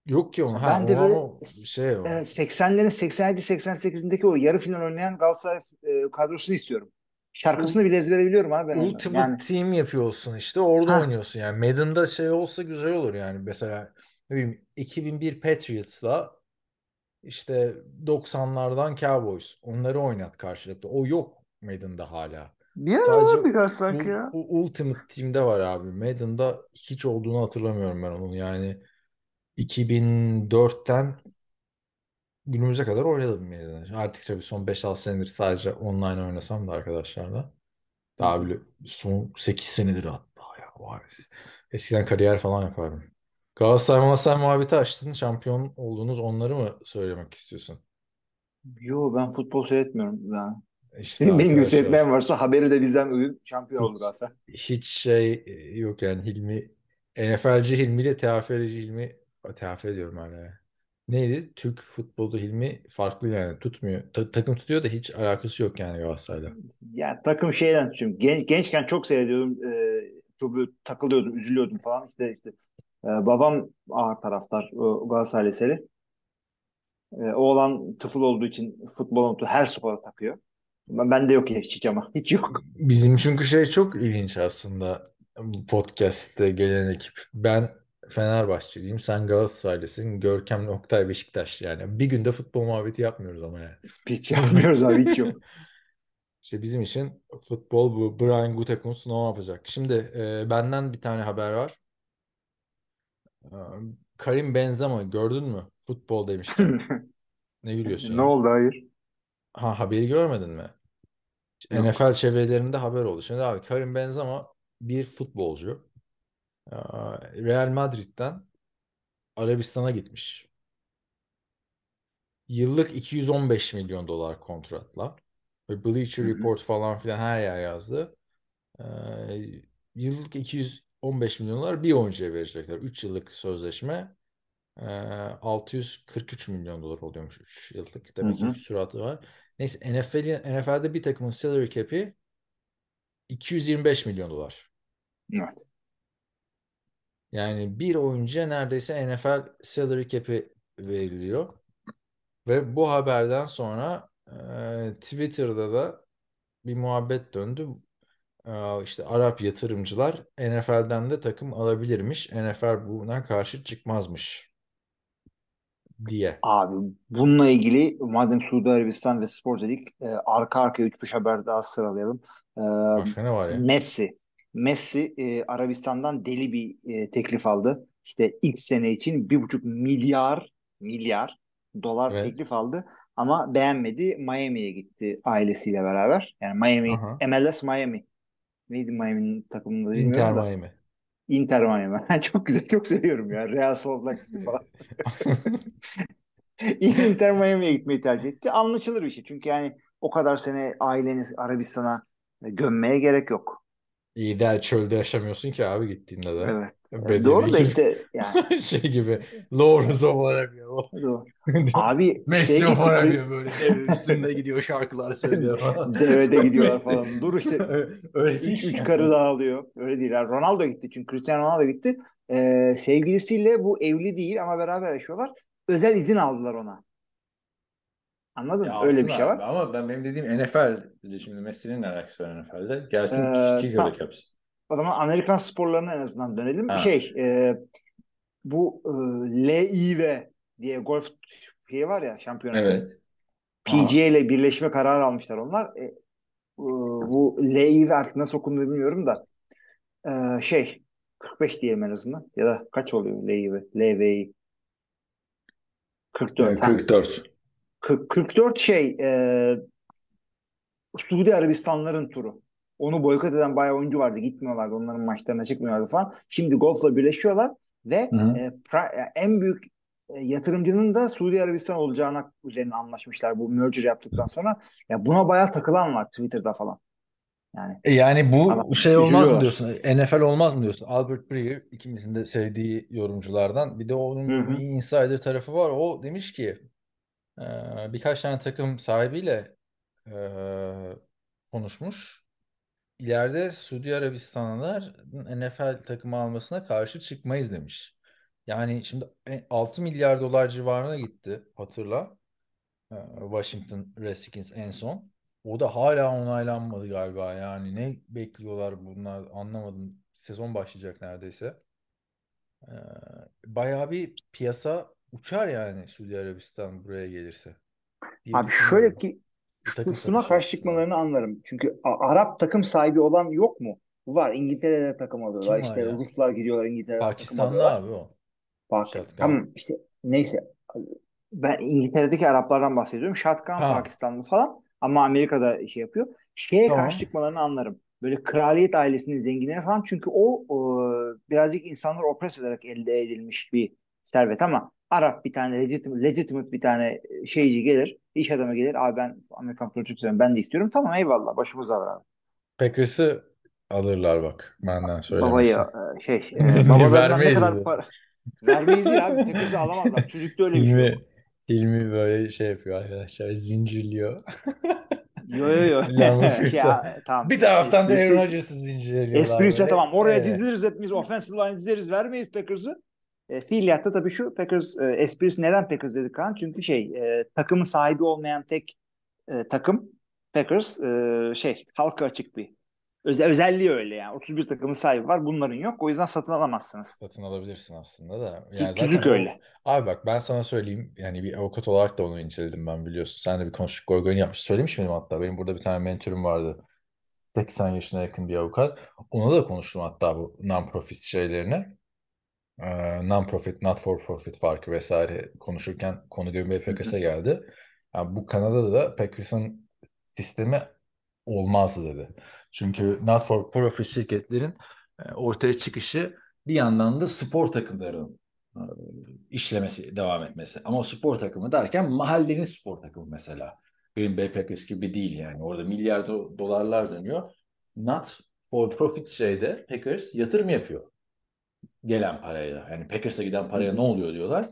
Yok ki onu. Ha, Ben de o böyle ama şey o. Evet, 80'lerin 87-88'indeki o yarı final oynayan Galatasaray e, kadrosunu istiyorum. Şarkısını bile ezbere biliyorum abi ben. Ultimate Yani Team yapıyorsun işte orada Ha. oynuyorsun yani. Madden'da şey olsa güzel olur yani. Mesela ne bileyim 2001 Patriots'la işte 90'lardan Cowboys onları oynat karşılıklı. O yok Madden'da hala. Bir ara vardı galiba sanki ya. U- Ultimate Team'de var abi. Madden'da hiç olduğunu hatırlamıyorum ben onun. Yani 2004'ten günümüze kadar oynadım Madden'ı. Artık tabii son 5-6 senedir sadece online oynasam da arkadaşlarla. Daha bile son 8 senedir hatta ya. Vay. Eskiden kariyer falan yapardım. Galatasaray Galatasaray muhabbeti açtın. Şampiyon olduğunuz onları mı söylemek istiyorsun? Yo ben futbol seyretmiyorum. Yani. İşte Senin benim gibi seyretmeyen varsa haberi de bizden duyun. Şampiyon olur Galatasaray. hiç şey e, yok yani Hilmi NFL'ci Hilmi ile TFL'ci Hilmi TFL diyorum hala. Neydi? Türk futbolu Hilmi farklı yani tutmuyor. Ta- takım tutuyor da hiç alakası yok yani Galatasaray'la. Ya takım şeyden çünkü gen, gençken çok seyrediyordum. E, çok böyle takılıyordum, üzülüyordum falan. İşte işte e, babam ağır taraftar o Galatasaray Liseli. E, oğlan tıfıl olduğu için futbol her spora takıyor. Ben, bende yok ya hiç ama. Hiç yok. Bizim çünkü şey çok ilginç aslında podcast'te gelen ekip. Ben Fenerbahçeliyim, sen Galatasaraylısın, Görkem Oktay Beşiktaş yani. Bir günde futbol muhabbeti yapmıyoruz ama yani. Hiç yapmıyoruz abi hiç yok. İşte bizim için futbol bu. Brian Gutekunst ne yapacak? Şimdi e, benden bir tane haber var. E, Karim Benzema gördün mü? Futbol demişken. Ne gülüyorsun ne oldu hayır? Ha haberi görmedin mi? Yok. NFL çevrelerinde haber oldu. Şimdi abi Karim Benzema bir futbolcu. Ee, Real Madrid'den Arabistan'a gitmiş. Yıllık 215 milyon dolar kontratla. Ve Bleacher Hı hı. Report falan filan her yer yazdı. Ee, yıllık 215 milyon dolar bir oyuncuya verecekler. 3 yıllık sözleşme. Ee, 643 milyon dolar oluyormuş 3 yıllık. Demek ki süratı var. Neyse NFL, NFL'de bir takımın salary cap'i 225 milyon dolar. Evet. Yani bir oyuncuya neredeyse NFL salary cap'i veriliyor. Ve bu haberden sonra e, Twitter'da da bir muhabbet döndü. E, işte Arap yatırımcılar NFL'den de takım alabilirmiş. NFL buna karşı çıkmazmış. Diye. Abi bununla ilgili madem Suudi Arabistan ve spor dedik e, arka arkaya 3-5 haber daha sıralayalım. E, Başka ne var ya? Messi. Messi e, Arabistan'dan deli bir e, teklif aldı. İşte ilk sene için bir buçuk milyar milyar dolar Evet. teklif aldı. Ama beğenmedi. Miami'ye gitti ailesiyle beraber. Yani Miami, Aha. MLS Miami. Neydi Miami'nin takımında Inter bilmiyorum da. Miami. Inter Miami. çok güzel, çok seviyorum ya. Real Salt Lake City falan. Inter Miami'ye gitmeyi tercih etti. Anlaşılır bir şey. Çünkü yani o kadar sene aileni Arabistan'a gömmeye gerek yok. İyi de çölde yaşamıyorsun ki abi gittiğinde de. Evet. Bedevi Doğru da gibi. işte yani. şey gibi Lawrence of Arabia. Abi Messi of gitti. Arabia böyle üstünde gidiyor şarkılar söylüyor falan. Devede gidiyorlar falan. Dur işte. Öyle değil. üç karı daha alıyor. Öyle değil. Yani Ronaldo gitti. Çünkü Cristiano Ronaldo gitti. Ee, sevgilisiyle bu evli değil ama beraber yaşıyorlar. Özel izin aldılar ona. Anladın Ya mı? Öyle bir şey var. Ama ben benim dediğim NFL. Şimdi Messi'nin alakası var NFL'de? Gelsin Ee, kick tamam. yapsın. O zaman Amerikan sporlarına en azından dönelim. Ha. Şey, e, bu e, LIV diye golf şeyi var ya şampiyonası. Evet. PGA ile birleşme kararı almışlar onlar. E, e, bu LIV artık nasıl okunduğunu bilmiyorum da e, şey 45 diyelim en azından. Ya da kaç oluyor LIV? LVI 44. ha. 44. 40 44 şey e, Suudi Arabistanların turu. Onu boykot eden bayağı oyuncu vardı. Gitmiyorlardı. Onların maçlarına çıkmıyorlardı falan. Şimdi golfla birleşiyorlar ve Hı hı. e, pra- en büyük e, yatırımcının da Suudi Arabistan olacağına üzerine anlaşmışlar bu merger yaptıktan sonra. Ya buna bayağı takılan var Twitter'da falan. Yani E Yani bu Adam şey olmaz mı üzülüyorlar. diyorsun? NFL olmaz mı diyorsun? Albert Breer ikimizin de sevdiği yorumculardan. Bir de onun Hı hı. bir insider tarafı var. O demiş ki e, birkaç tane takım sahibiyle konuşmuş. İleride Suudi Arabistanlılar NFL takımı almasına karşı çıkmayız demiş. Yani şimdi e, 6 milyar dolar civarına gitti hatırla. E, Washington Redskins en son. O da hala onaylanmadı galiba. Yani ne bekliyorlar bunlar anlamadım. Sezon başlayacak neredeyse. Ee, bayağı bir piyasa uçar yani Suudi Arabistan buraya gelirse abi şöyle ki takım şuna karşı çıkmalarını anlarım. Çünkü Arap takım sahibi olan yok mu? Var. İngiltere'de takım alıyorlar. Kim var İşte ya? Ruslar gidiyorlar İngiltere'de takım Pakistanlı alıyorlar. abi o. Bak, Şatkan. tamam işte neyse. Ben İngiltere'deki Araplardan bahsediyorum. Şatkan Ha. Pakistanlı falan ama Amerika'da şey yapıyor. Şeye Tamam. karşı çıkmalarını anlarım. Böyle kraliyet ailesinin zenginleri falan çünkü o, o birazcık insanları opres ederek elde edilmiş bir servet ama Arap bir tane legitimate, legitimate bir tane şeyci gelir, iş adamı gelir. Abi ben Amerikan futbolu çok seviyorum. Ben de istiyorum. Tamam eyvallah. Başımıza var abi. Packers'ı alırlar bak benden Babayı söylemesi. e, şey e, babalarından ne kadar para vermeyiz değil abi. Packers'ı alamazlar. Çocukta öyle bir şey yok. Hilmi, böyle şey yapıyor arkadaşlar zincirliyor. Yo yo yo. Lambert Şey, Field'da. a- tamam. Bir taraftan da Aaron Rodgers'ı zincirliyorlar Esprisi tamam. Oraya Evet. diziliriz hepimiz. Offensive line dizeriz. Vermeyiz Packers'ı. E, fiiliyatta tabii şu Packers e, esprisi neden Packers dedik Kaan? Çünkü şey e, takımın sahibi olmayan tek e, takım Packers e, şey halka açık bir öze, özelliği öyle yani. 31 takımın sahibi var. Bunların yok. O yüzden satın alamazsınız. Satın alabilirsin aslında da. Yani tüzük zaten öyle. Abi bak ben sana söyleyeyim. Yani bir avukat olarak da onu inceledim ben biliyorsun. Sen de bir konuştuk goygoyunu yapmış. Söylemiş miydim hatta? Benim burada bir tane mentorum vardı. 80 yaşına yakın bir avukat. Ona da konuştum hatta bu non-profit şeylerini. Non-profit, not for profit farkı vesaire konuşurken konu Bay Packers'a geldi. Yani bu Kanada'da da Packers'ın sistemi olmazdı dedi. Çünkü not for profit şirketlerin ortaya çıkışı bir yandan da spor takımlarının işlemesi, devam etmesi. Ama o spor takımı derken mahallenin spor takımı mesela. Green Bay Packers gibi değil yani. Orada milyar do- dolarlar dönüyor. Not for profit şeyde Packers yatırım yapıyor. Gelen parayla. Yani Packers'a giden paraya ne oluyor diyorlar.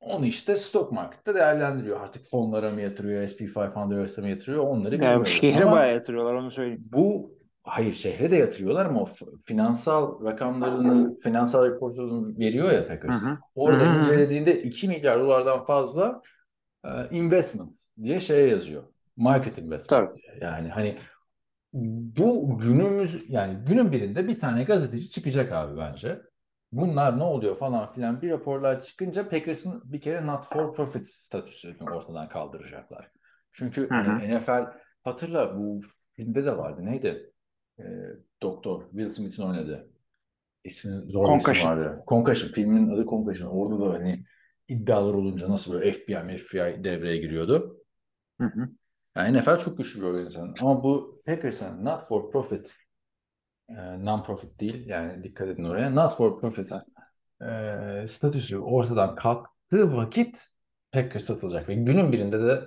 Onu işte stock markette değerlendiriyor. Artık fonlara mı yatırıyor, SP500'a mı yatırıyor onları Yani bilmiyoruz. şehre Ama bayağı yatırıyorlar onu söyleyeyim. bu hayır şehre de yatırıyorlar ama finansal rakamlarını, finansal raporlarını veriyor ya Packers. Hı hı. Orada Hı hı. incelediğinde 2 milyar dolardan fazla e, investment diye şeye yazıyor. Market investment Tabii. diye. Yani hani bu günümüz yani günün birinde bir tane gazeteci çıkacak abi bence. Bunlar ne oluyor falan filan bir raporlar çıkınca Packers'ın bir kere not for profit statüsünü ortadan kaldıracaklar. Çünkü Hı hı. e, NFL hatırla bu filmde de vardı neydi? E, Doktor Will Smith'in oynadığı. İsmi zor bir isim Concussion. vardı. Concussion. Filmin adı Concussion. Orada da hani iddialar olunca nasıl böyle FBI, FBI devreye giriyordu. Hı hı. Yani NFL çok güçlü bir organizasyon. Ama bu Packers'ın not for profit non-profit değil yani dikkat edin oraya. Not for profit e, statüsü ortadan kalktığı vakit Packers satılacak ve günün birinde de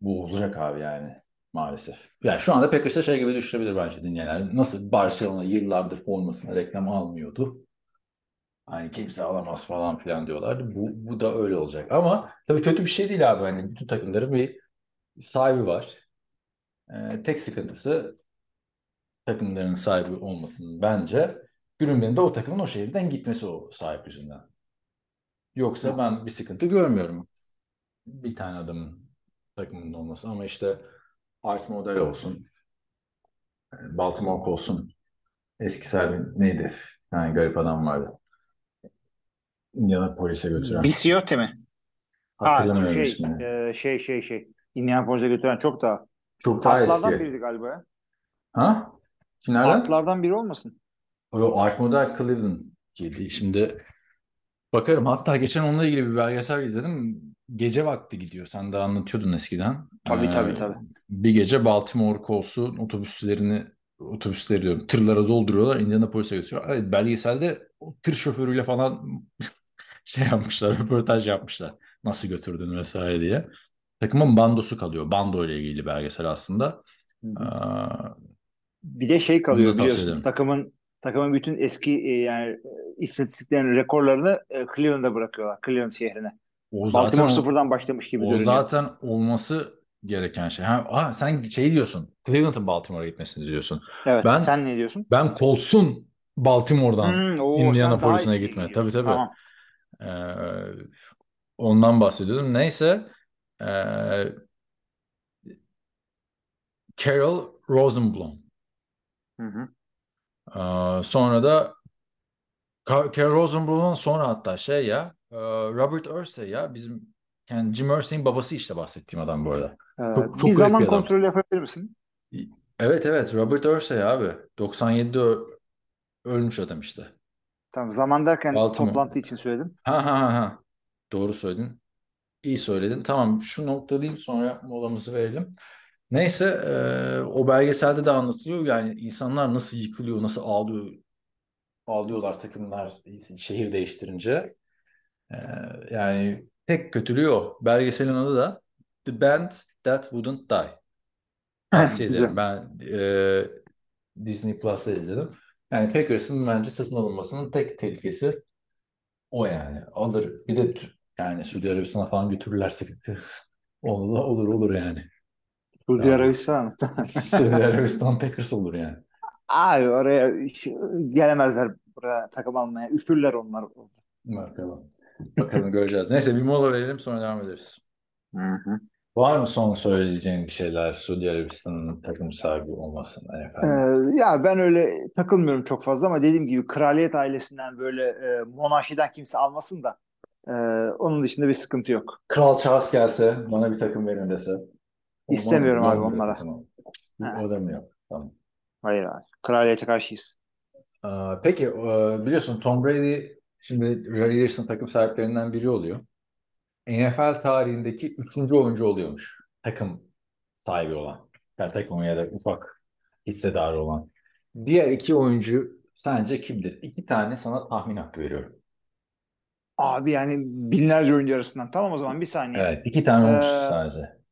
bu olacak abi yani maalesef. Yani şu anda Packers'a şey gibi düşünebilir bence dinleyenler. Nasıl Barcelona yıllardır formasına reklam almıyordu. Hani kimse alamaz falan filan diyorlardı. Bu, bu da öyle olacak. Ama tabii kötü bir şey değil abi. Hani bütün takımların bir sahibi var. Ee, tek sıkıntısı takımların sahibi olmasının bence günün birinde o takımın o şehirden gitmesi o sahip yüzünden. Yoksa ben bir sıkıntı görmüyorum. Bir tane adamın takımının olması ama işte Art Model olsun, Baltimore olsun, eski sahibi neydi? Yani garip adam vardı. Indiana polise götüren. Bisiote mi? Ha, Hatırlamıyorum şey, ismini. e, şey şey şey. Indianapolis'e götüren çok daha. Çok daha eski. biriydi galiba ya. Ha? Kimlerden? Artlardan biri olmasın? O Art Model Cleveland'ciydi. Şimdi bakarım. Hatta geçen onunla ilgili bir belgesel izledim. Gece vakti gidiyor. Sen de anlatıyordun eskiden. Tabii Ee, tabii tabii. Bir gece Baltimore Colts'un otobüslerini otobüsleri diyorum tırlara dolduruyorlar. Indianapolis'e götürüyorlar. Evet, belgeselde o tır şoförüyle falan şey yapmışlar, röportaj yapmışlar. Nasıl götürdün vesaire diye. Takımın bandosu kalıyor. Bando ile ilgili belgesel aslında. Ee, Bir de şey kalıyor Bunu biliyorsun. ederim. Takımın takımın bütün eski e, yani istatistiklerin rekorlarını e, Cleveland'a bırakıyorlar. Cleveland şehrine. o Baltimore zaten sıfırdan başlamış gibi o görünüyor. zaten olması gereken şey. Ha, aa, sen şey diyorsun. Cleveland'ın Baltimore'a gitmesini diyorsun. Evet. Ben- sen ne diyorsun? Ben Colts'un Baltimore'dan Hmm, Indianapolis'ine daha eski gitme. Tabii tabii. Tamam. Ee, ondan bahsediyordum. Neyse ee, Carol Rosenblum. Hı hı. Ee, sonra da Carol Rosenblum'dan sonra hatta şey ya ee, Robert Irsay ya bizim yani Jim Irsay'in babası işte bahsettiğim adam bu arada. Ee, Çok- çok bir zaman bir adam. kontrolü yapabilir misin? Evet evet Robert Irsay abi. 97'de ö- ölmüş adam işte. Tamam. Zaman derken Baltimore. toplantı için söyledim. Ha ha ha ha. Doğru söyledin. İyi söyledin. Tamam şu noktalayayım sonra molamızı verelim. Neyse e, o belgeselde de anlatılıyor. Yani insanlar nasıl yıkılıyor, nasıl ağlıyor, ağlıyorlar takımlar şehir değiştirince. E, yani tek kötülüğü o. Belgeselin adı da The Band That Wouldn't Die. Tavsiye ederim. Ben e, Disney Plus'ta izledim. Yani Packers'ın bence satın alınmasının tek tehlikesi o yani. Alır. Bir de yani Suudi Arabistan'a falan götürürlerse olur, olur olur yani. Suudi Ya. Arabistan? Suudi Arabistan Packers olur yani. Abi oraya gelemezler buraya takım almaya. Üpürler onlar. Bakalım. Bakalım göreceğiz. Neyse bir mola verelim sonra devam ederiz. Hı hı. Var mı son söyleyeceğin bir şeyler Suudi Arabistan'ın takım sahibi olmasından Ee, efendim? ya ben öyle takılmıyorum çok fazla ama dediğim gibi kraliyet ailesinden böyle e, monarşiden kimse almasın da e, onun dışında bir sıkıntı yok. Kral Charles gelse bana bir takım verin dese. İstemiyorum Olmaz abi onlara. Tamam. Ha. O da mı yok? Tamam. Hayır abi. Kraliyete karşıyız. Ee, Peki e, biliyorsun Tom Brady şimdi Raiders'ın takım sahiplerinden biri oluyor. NFL tarihindeki üçüncü oyuncu oluyormuş. Takım sahibi olan. Yani takım ya da ufak hissedarı olan. Diğer iki oyuncu sence kimdir? İki tane sana tahmin hakkı veriyorum. Abi yani binlerce oyuncu arasından. Tamam o zaman bir saniye. Evet, iki tane olmuş Ee, sadece.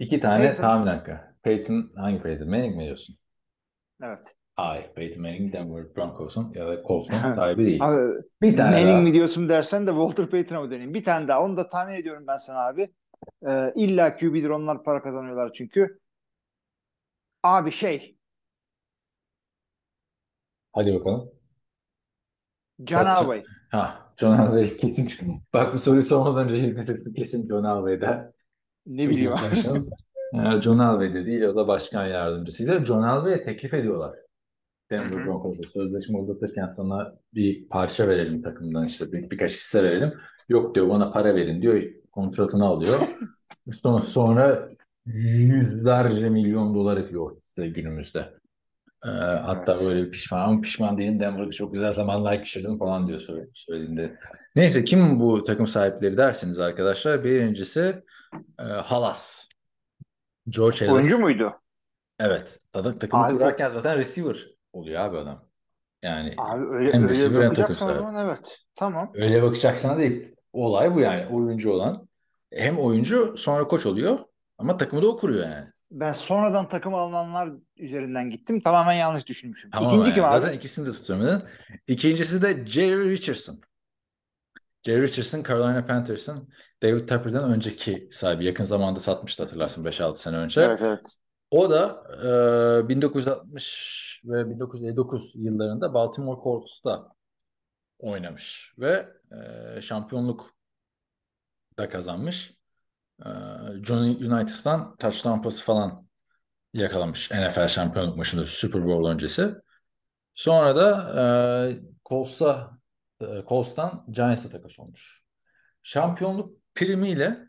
İki tane Peyton. tahmin hakkı. Peyton, hangi Peyton? Manning mi diyorsun? Evet. Hayır, Peyton Manning Denver Broncos'un ya da Colts'un sahibi değil. Abi Bir tane Manning daha. mi diyorsun dersen de Walter Payton'a mı döneyim? Bir tane daha. Onu da tahmin ediyorum ben sana abi. Ee, illa QB'dir onlar para kazanıyorlar çünkü. Abi şey Hadi bakalım. John Elway. Ha, John Elway kesin. Bak bu soruyu sormadan önce kesin John Elway'de. Ne bileyim abi. John Elway de değil o da başkan yardımcısıydı. John Elway'e teklif ediyorlar. Denver. Broncos'la sözleşme uzatırken sana bir parça verelim takımdan işte bir, birkaç hisse verelim. Yok diyor bana para verin diyor. Kontratını alıyor. Sonra, sonra yüzlerce milyon dolar o hisse günümüzde. Ee, hatta Evet. böyle pişman ama pişman değilim Denver'da çok güzel zamanlar geçirdim falan diyor söyle- söylediğinde. Neyse kim bu takım sahipleri derseniz arkadaşlar birincisi e, Halas. George Halas. Oyuncu muydu? Evet. Takım, takımı Abi- kurarken zaten receiver oluyor abi adam. Yani Abi öyle Hem öyle receiver hem takım zaman evet. Tamam. öyle bakacaksan değil. Olay bu yani. Oyuncu olan. Hem oyuncu sonra koç oluyor ama takımı da o kuruyor yani. Ben sonradan takım alınanlar üzerinden gittim. Tamamen yanlış düşünmüşüm. Tamam İkinci yani. kim abi? Zaten ikisini de tutamadım. İkincisi de Jerry Richardson. Jerry Richardson, Carolina Panthers'ın David Tepper'dan önceki sahibi. Yakın zamanda satmıştı hatırlarsın 5-6 sene önce. Evet evet. O da e, 1960 ve 1959 yıllarında Baltimore Colts'ta oynamış ve e, şampiyonluk da kazanmış. E, John United'dan touchdown pası falan yakalamış NFL şampiyonluk maçında Super Bowl öncesi. Sonra da e, Colts'a Colts'tan Giants'a takas olmuş. Şampiyonluk primiyle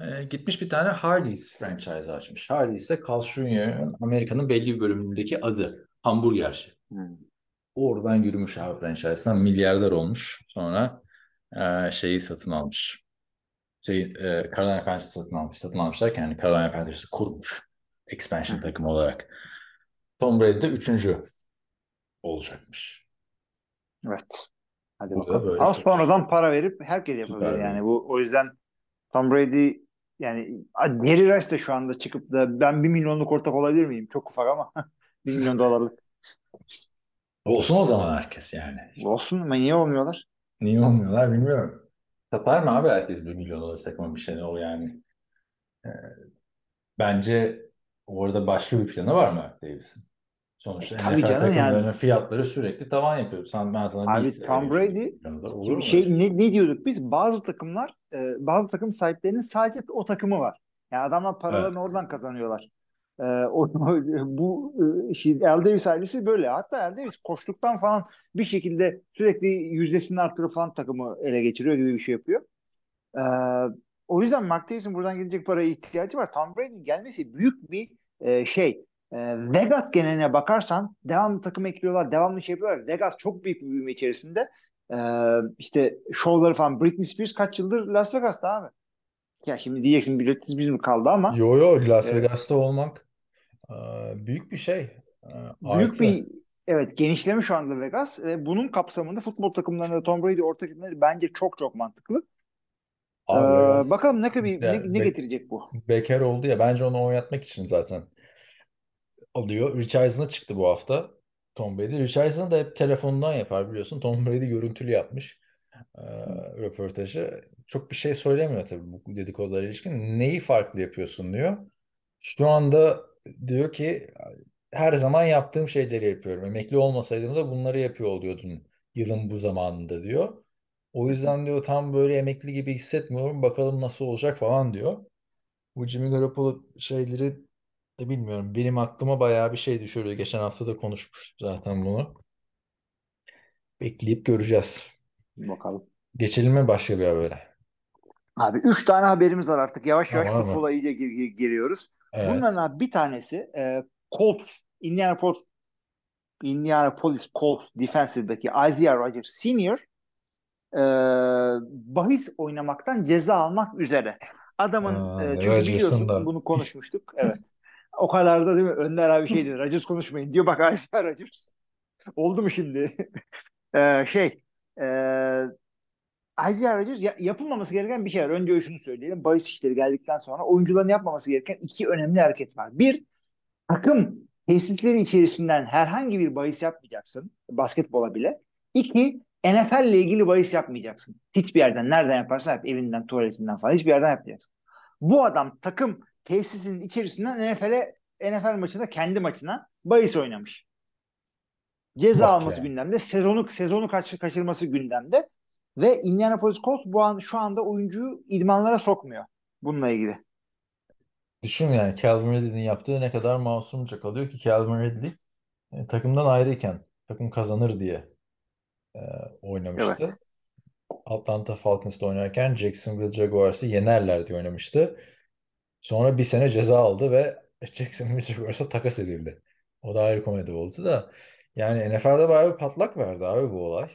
e, gitmiş bir tane Hardee's franchise açmış. Hardee's de Carl Jr.'ın Amerika'nın belli bir bölümündeki adı. Hamburgerci. Hmm. Oradan yürümüş abi franchise'dan milyarder olmuş. Sonra e, şeyi satın almış. Şey, e, Carolina Panthers'ı satın almış. Satın almış derken yani Carolina Panthers'ı kurmuş. Expansion takımı olarak. Tom Brady de üçüncü olacakmış. Evet. Hadi bakalım. Ama sonradan para verip herkes yapabilir Süper yani. Bu o yüzden Tom Brady yani Jerry Rice de şu anda çıkıp da ben bir milyonluk ortak olabilir miyim? Çok ufak ama bir milyon dolarlık. Olsun o zaman herkes yani. Olsun ama niye olmuyorlar? Niye olmuyorlar bilmiyorum. Satar mı abi herkes bir milyon dolar takma bir şey o yani. Ee, bence orada başka bir planı var mı Davis'in? Sonuçta Tabii NFL canım takımlarının yani. fiyatları sürekli tavan yapıyor. Sen, ben sana Abi Tom Brady. Olur şey öyle ne, ne diyorduk biz? Bazı takımlar e, bazı takım sahiplerinin sadece o takımı var. Yani adamlar paralarını oradan kazanıyorlar. E, o, bu e, şey, Al Davis ailesi böyle. Hatta Al Davis koştuktan falan bir şekilde sürekli yüzdesini arttırıp falan takımı ele geçiriyor gibi bir şey yapıyor. E, o yüzden Mark Davis'in buradan gelecek paraya ihtiyacı var. Tom Brady'nin gelmesi büyük bir e, şey. E, Vegas geneline bakarsan devamlı takım ekliyorlar, devamlı şey yapıyorlar. Vegas çok büyük bir büyüme içerisinde. Ee, işte şovları falan Britney Spears kaç yıldır Las Vegas'ta abi. Ya şimdi diyeceksin Spears mi kaldı ama Yo yo Las Evet. Vegas'ta olmak e, büyük bir şey. E, büyük artı. bir evet genişleme şu anda Vegas ve bunun kapsamında futbol takımlarında Tom Brady ortak etmeleri bence çok çok mantıklı. Abi Ee, bakalım ne, kadar- ne, ne getirecek bu? bekar oldu ya bence onu oynatmak için zaten alıyor. Rich Eisen'a çıktı bu hafta Tom Brady. Rich Eisen da hep telefondan yapar biliyorsun. Tom Brady görüntülü yapmış e, röportajı. Çok bir şey söylemiyor tabii bu dedikodulara ilişkin. Neyi farklı yapıyorsun diyor. Şu anda diyor ki her zaman yaptığım şeyleri yapıyorum. Emekli olmasaydım da bunları yapıyor oluyordum yılın bu zamanında diyor. O yüzden diyor tam böyle emekli gibi hissetmiyorum. Bakalım nasıl olacak falan diyor. Bu Jimmy Garoppolo şeyleri de bilmiyorum. Benim aklıma bayağı bir şey düşürdü. Geçen hafta da konuşmuştuk zaten bunu. Bekleyip göreceğiz. Bakalım. Geçelim mi başka bir habere? Abi 3 tane haberimiz var artık. Yavaş yavaş Tamam futbola iyice gir- gir- giriyoruz. Evet. Bunların abi bir tanesi e, Colts, Indianapolis, Indianapolis Colts defensive'daki Isaiah Rodgers Senior e, bahis oynamaktan ceza almak üzere. Adamın e, çünkü Rodgers'ın biliyorsun da. bunu konuşmuştuk. Evet. O kadar da değil mi? Önder abi şey dedi. Rodgers konuşmayın diyor. Bak Isaiah Rodgers. Oldu mu şimdi? e, şey e, Isaiah Rodgers ya- yapılmaması gereken bir şey var. Önce şunu söyleyelim. Bahis işleri geldikten sonra oyuncuların yapmaması gereken iki önemli hareket var. Bir, takım tesisleri içerisinden herhangi bir bahis yapmayacaksın. Basketbola bile. İki, NFL ile ilgili bahis yapmayacaksın. Hiçbir yerden, nereden yaparsan yap. Evinden, tuvaletinden falan hiçbir yerden yapmayacaksın. Bu adam takım tesisinin içerisinden NFL'e NFL maçında kendi maçına bahis oynamış. Ceza Bak alması ya. gündemde, sezonu sezonu kaç, kaçırması gündemde ve Indianapolis Colts bu an şu anda oyuncuyu idmanlara sokmuyor bununla ilgili. Düşün yani Calvin Ridley'nin yaptığı ne kadar masumca kalıyor ki Calvin Ridley e, takımdan ayrıyken takım kazanır diye e, oynamıştı. Evet. Atlanta Falcons'ta oynarken Jacksonville Jaguars'ı yenerler diye oynamıştı. Sonra bir sene ceza aldı ve Jacksonville Jaguars'a takas edildi. O da ayrı komedi oldu da. Yani NFL'de bayağı bir patlak verdi abi bu olay.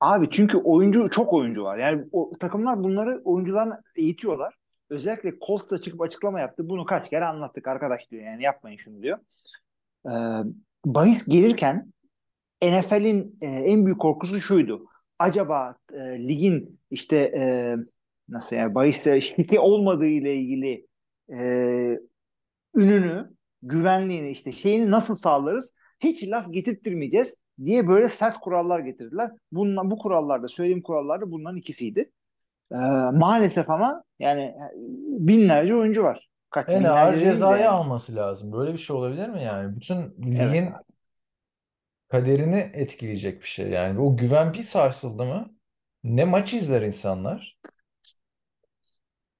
Abi çünkü oyuncu çok oyuncu var. Yani o takımlar bunları oyuncularına eğitiyorlar. Özellikle Colts da çıkıp açıklama yaptı. Bunu kaç kere anlattık arkadaş diyor. Yani yapmayın şunu diyor. Ee, bahis gelirken NFL'in e, en büyük korkusu şuydu. Acaba e, ligin işte e, nasıl yani bahiste şike olmadığı ile ilgili e, ününü, güvenliğini işte şeyini nasıl sağlarız? Hiç laf getirttirmeyeceğiz diye böyle sert kurallar getirdiler. Bunlar, bu kurallarda söylediğim kurallarda bunların ikisiydi. Ee, maalesef ama yani binlerce oyuncu var. Kaç En ağır cezayı yani. alması lazım. Böyle bir şey olabilir mi yani? Bütün ligin Evet. kaderini etkileyecek bir şey. Yani o güven bir sarsıldı mı ne maç izler insanlar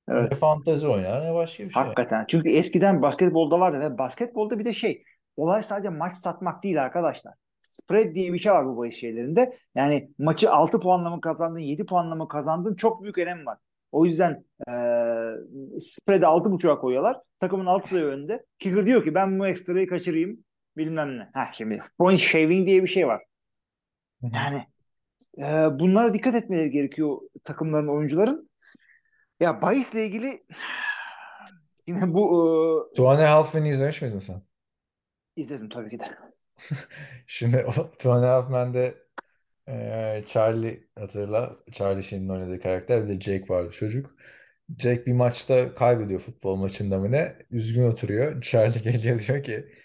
Evet. ne fantezi oynar ne başka bir şey. Hakikaten. Çünkü eskiden basketbolda vardı ve basketbolda bir de şey olay sadece maç satmak değil arkadaşlar. Spread diye bir şey var bu bahis şeylerinde. Yani maçı 6 puanla mı kazandın, 7 puanla mı kazandın çok büyük önemi var. O yüzden e, spread'i 6.5'a koyuyorlar. Takımın 6 sayı önünde. Kicker diyor ki ben bu ekstrayı kaçırayım bilmem ne. Ha şimdi point shaving diye bir şey var. Hı hı. Yani e, bunlara dikkat etmeleri gerekiyor takımların, oyuncuların. Ya bahisle ilgili Şimdi bu e, Two and a Half Men'i izlemiş miydin sen? izledim tabii ki de. Şimdi o Two and a Half Men'de eee, Charlie hatırla. Charlie Sheen'in oynadığı karakter. Bir de Jake vardı çocuk. Jake bir maçta kaybediyor futbol maçında mı ne? Üzgün oturuyor. Charlie geliyor diyor ki eee, "Va-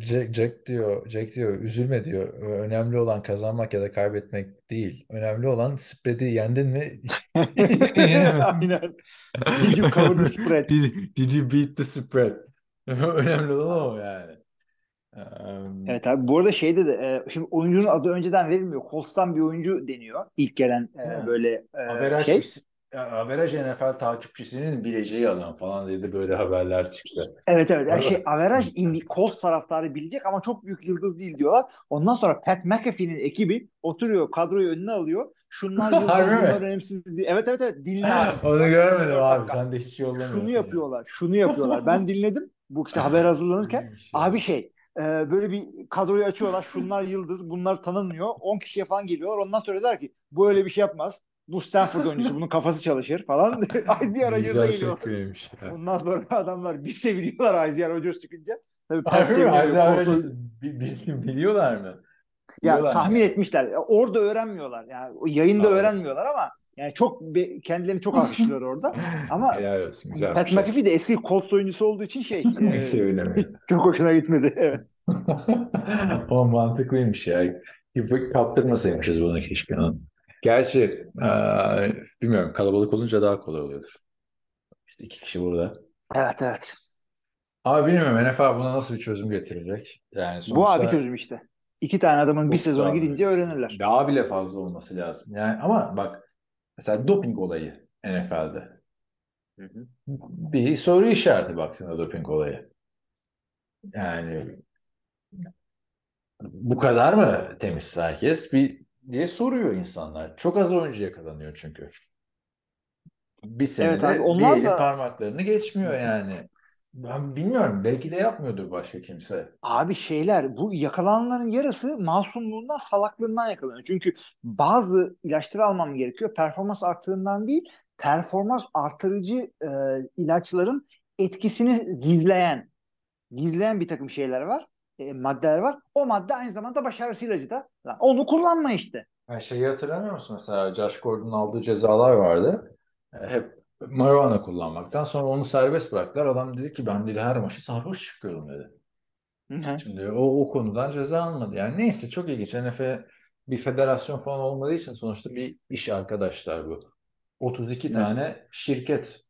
Jack, Jack diyor Jack diyor üzülme diyor. Önemli olan kazanmak ya da kaybetmek değil. Önemli olan spread'i yendin mi? Aynen. Did you cover the spread? Did, did you beat the spread? Önemli olan o yani. Um, Evet abi bu arada şeyde de e, şimdi oyuncunun adı önceden verilmiyor. Colts'tan bir oyuncu deniyor. İlk gelen e, Ha. böyle e, Averaj, şey. Averaj NFL takipçisinin bileceği adam falan dedi böyle haberler çıktı. Evet evet. Yani şey averaj indi Colts taraftarı bilecek ama çok büyük yıldız değil diyorlar. Ondan sonra Pat McAfee'nin ekibi oturuyor kadroyu önüne alıyor. Şunlar yıldız önemsiz diye. Evet evet evet dinle abi. Onu görmedim abi. dakika. Sen de hiç yollamıyorsun. Şunu ya. yapıyorlar. Şunu yapıyorlar. Ben dinledim. Bu işte haber hazırlanırken. Ya. Abi şey e, böyle bir kadroyu açıyorlar. Şunlar yıldız, bunlar tanınmıyor. 10 kişiye falan geliyorlar. Ondan sonra der ki bu öyle bir şey yapmaz. Bu Stanford oyuncusu. Bunun kafası çalışır falan. Isaiah Rodgers'a Güzel geliyor. sekmeymiş ya. Ondan sonra adamlar bir seviniyorlar Isaiah Rodgers çıkınca. Tabii sevinemiyor. Isaiah Rodgers'ı bi- bi- biliyorlar mı? Ya Biliyorlar mı? tahmin etmişler. Orada öğrenmiyorlar. Yani o yayında Aa. öğrenmiyorlar ama yani çok be- kendilerini çok alkışlıyor orada. Ama Helal olsun. Güzel Pat şey. McAfee de eski Colts oyuncusu olduğu için şey e, çok hoşuna gitmedi. Evet. o mantıklıymış ya. Kaptırmasaymışız bunu keşke. Gerçi eee, bilmiyorum kalabalık olunca daha kolay oluyordur. Biz iki kişi burada. Evet evet. Abi bilmiyorum NFL buna nasıl bir çözüm getirecek. Yani Bu abi sonuçta çözüm işte. İki tane adamın bir Çok sezona daha- gidince öğrenirler. daha bile fazla olması lazım. Yani ama bak mesela doping olayı NFL'de. Bir soru işareti baksana doping olayı. Yani bu kadar mı temiz herkes? Bir diye soruyor insanlar. Çok az oyuncu yakalanıyor çünkü. Bir senede Evet abi, onlar bir eli da- parmaklarını geçmiyor yani. Ben bilmiyorum. Belki de yapmıyordur başka kimse. Abi şeyler bu yakalananların yarısı masumluğundan salaklığından yakalanıyor. Çünkü bazı ilaçları almam gerekiyor. Performans arttığından değil performans artırıcı e, ilaçların etkisini gizleyen gizleyen bir takım şeyler var. E, maddeler var. O madde aynı zamanda baş ağrısı ilacı da. Lan onu kullanma işte. Yani şeyi hatırlamıyor musun mesela Josh Gordon'un aldığı cezalar vardı. E, Hep marijuana kullanmaktan sonra onu serbest bıraktılar. Adam dedi ki ben dedi her maçı sarhoş çıkıyorum dedi. Şimdi o, o konudan ceza almadı. Yani neyse çok ilginç. NFL bir federasyon falan olmadığı için sonuçta bir iş arkadaşlar bu. 32 Evet. tane şirket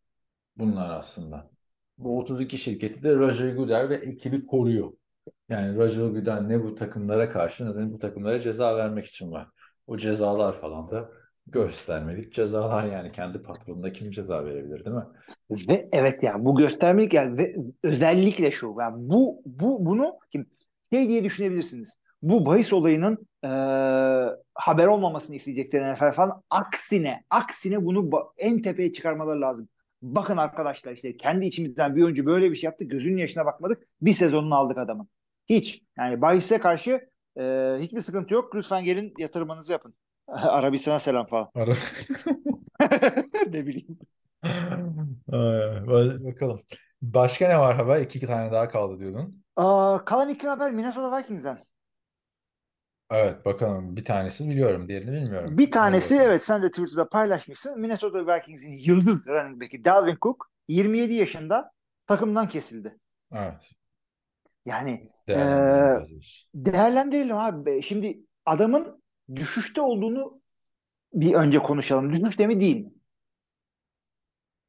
bunlar aslında. Bu 32 şirketi de Roger Goodell ve ekibi koruyor. Yani Roger Goodell ne bu takımlara karşı ne de bu takımlara ceza vermek için var. O cezalar falan da göstermelik cezalar yani kendi patronuna kim ceza verebilir değil mi? Ve evet yani bu göstermelik yani ve özellikle şu yani bu bu bunu kim şey diye düşünebilirsiniz. Bu bahis olayının e, haber olmamasını isteyecekleri NFL falan. Aksine, aksine bunu en tepeye çıkarmaları lazım. Bakın arkadaşlar işte kendi içimizden bir oyuncu böyle bir şey yaptı. Gözünün yaşına bakmadık. Bir sezonunu aldık adamın. Hiç. Yani bahise karşı e, hiçbir sıkıntı yok. Lütfen gelin yatırımınızı yapın. Arabistan'a selam falan. Ara- ne bileyim. Ay, Bakalım. Başka ne var haber? İki tane daha kaldı diyordun. Aa, kalan iki haber Minnesota Vikings'den. Evet bakalım. Bir tanesi biliyorum. Diğerini bilmiyorum. Bir tanesi bakalım. evet sen de Twitter'da paylaşmışsın. Minnesota Vikings'in yıldız running back'i Dalvin Cook 27 yaşında takımdan kesildi. Evet. Yani Diyorsun. değerlendirelim abi. Şimdi adamın düşüşte olduğunu bir önce konuşalım. Düşüşte mi değil mi?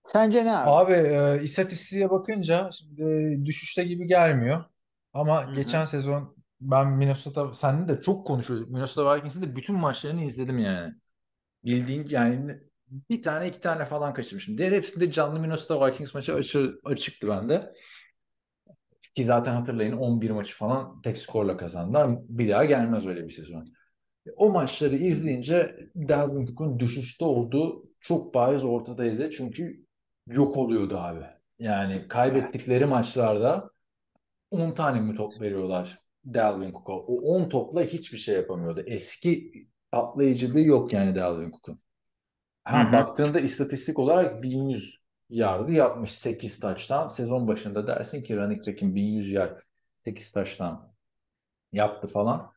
Sence ne abi? Abi e, istatistiğe bakınca şimdi düşüşte gibi gelmiyor. Ama Hı hı. geçen sezon ben Minnesota seninle de çok konuşuyorduk. Minnesota Vikings'in de bütün maçlarını izledim yani. Bildiğin yani bir tane iki tane falan kaçırmışım. Diğer hepsinde canlı Minnesota Vikings maçı açı, açıktı bende. Ki zaten hatırlayın 11 maçı falan tek skorla kazandılar. Bir daha gelmez öyle bir sezon. O maçları izleyince Dalvin Cook'un düşüşte olduğu çok bariz ortadaydı. Çünkü yok oluyordu abi. Yani kaybettikleri maçlarda 10 tane mi top veriyorlar Dalvin Cook'a? O 10 topla hiçbir şey yapamıyordu. Eski atlayıcılığı yok yani Dalvin Cook'un. Ha, baktığında istatistik olarak 1100 yardı yapmış 8 taştan. Sezon başında dersin ki running back'in 1100 yard 8 taştan yaptı falan.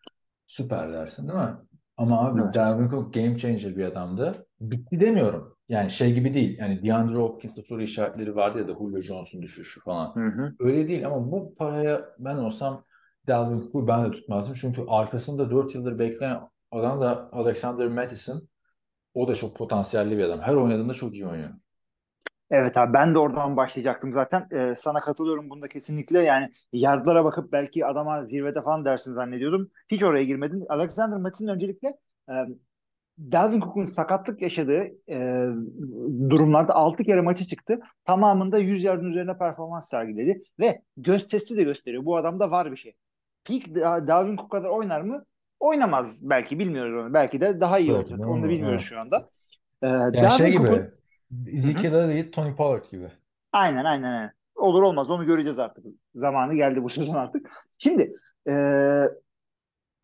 Süper dersin değil mi? Ama abi Evet. Dalvin Cook game changer bir adamdı. Bitti demiyorum. Yani şey gibi değil. Yani DeAndre Hopkins'te soru işaretleri vardı ya da Julio Jones'un düşüşü falan. Hı hı. Öyle değil ama bu paraya ben olsam Dalvin Cook'u ben de tutmazdım. Çünkü arkasında 4 yıldır bekleyen adam da Alexander Mattison. O da çok potansiyelli bir adam. Her oynadığında çok iyi oynuyor. Evet abi ben de oradan başlayacaktım zaten. Ee, sana katılıyorum bunda kesinlikle. Yani yardlara bakıp belki adama zirvede falan dersin zannediyordum. Hiç oraya girmedin. Alexander Mattis'in öncelikle e, Dalvin Cook'un sakatlık yaşadığı e, durumlarda 6 kere maçı çıktı. Tamamında 100 yardın üzerine performans sergiledi. Ve göz testi de gösteriyor. Bu adamda var bir şey. Peak Da- Dalvin Cook kadar oynar mı? Oynamaz belki bilmiyoruz onu. Belki de daha iyi olacak. Onu da bilmiyoruz evet. şu anda. Ee, Yani Dalvin şey Cook'un gibi Ezekiel Elliott, Tony Pollard gibi. Aynen aynen aynen. Olur olmaz onu göreceğiz artık. Zamanı geldi bu sezon artık. Şimdi eee,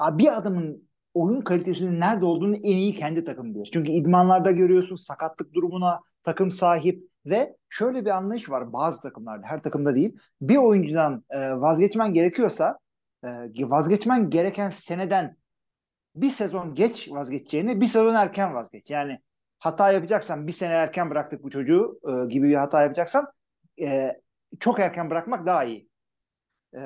bir adamın oyun kalitesinin nerede olduğunu en iyi kendi takım bilir. Çünkü idmanlarda görüyorsun sakatlık durumuna takım sahip ve şöyle bir anlayış var bazı takımlarda her takımda değil. Bir oyuncudan e, vazgeçmen gerekiyorsa e, vazgeçmen gereken seneden bir sezon geç vazgeçeceğine bir sezon erken vazgeç. Yani hata yapacaksan bir sene erken bıraktık bu çocuğu e, gibi bir hata yapacaksan e, çok erken bırakmak daha iyi. E,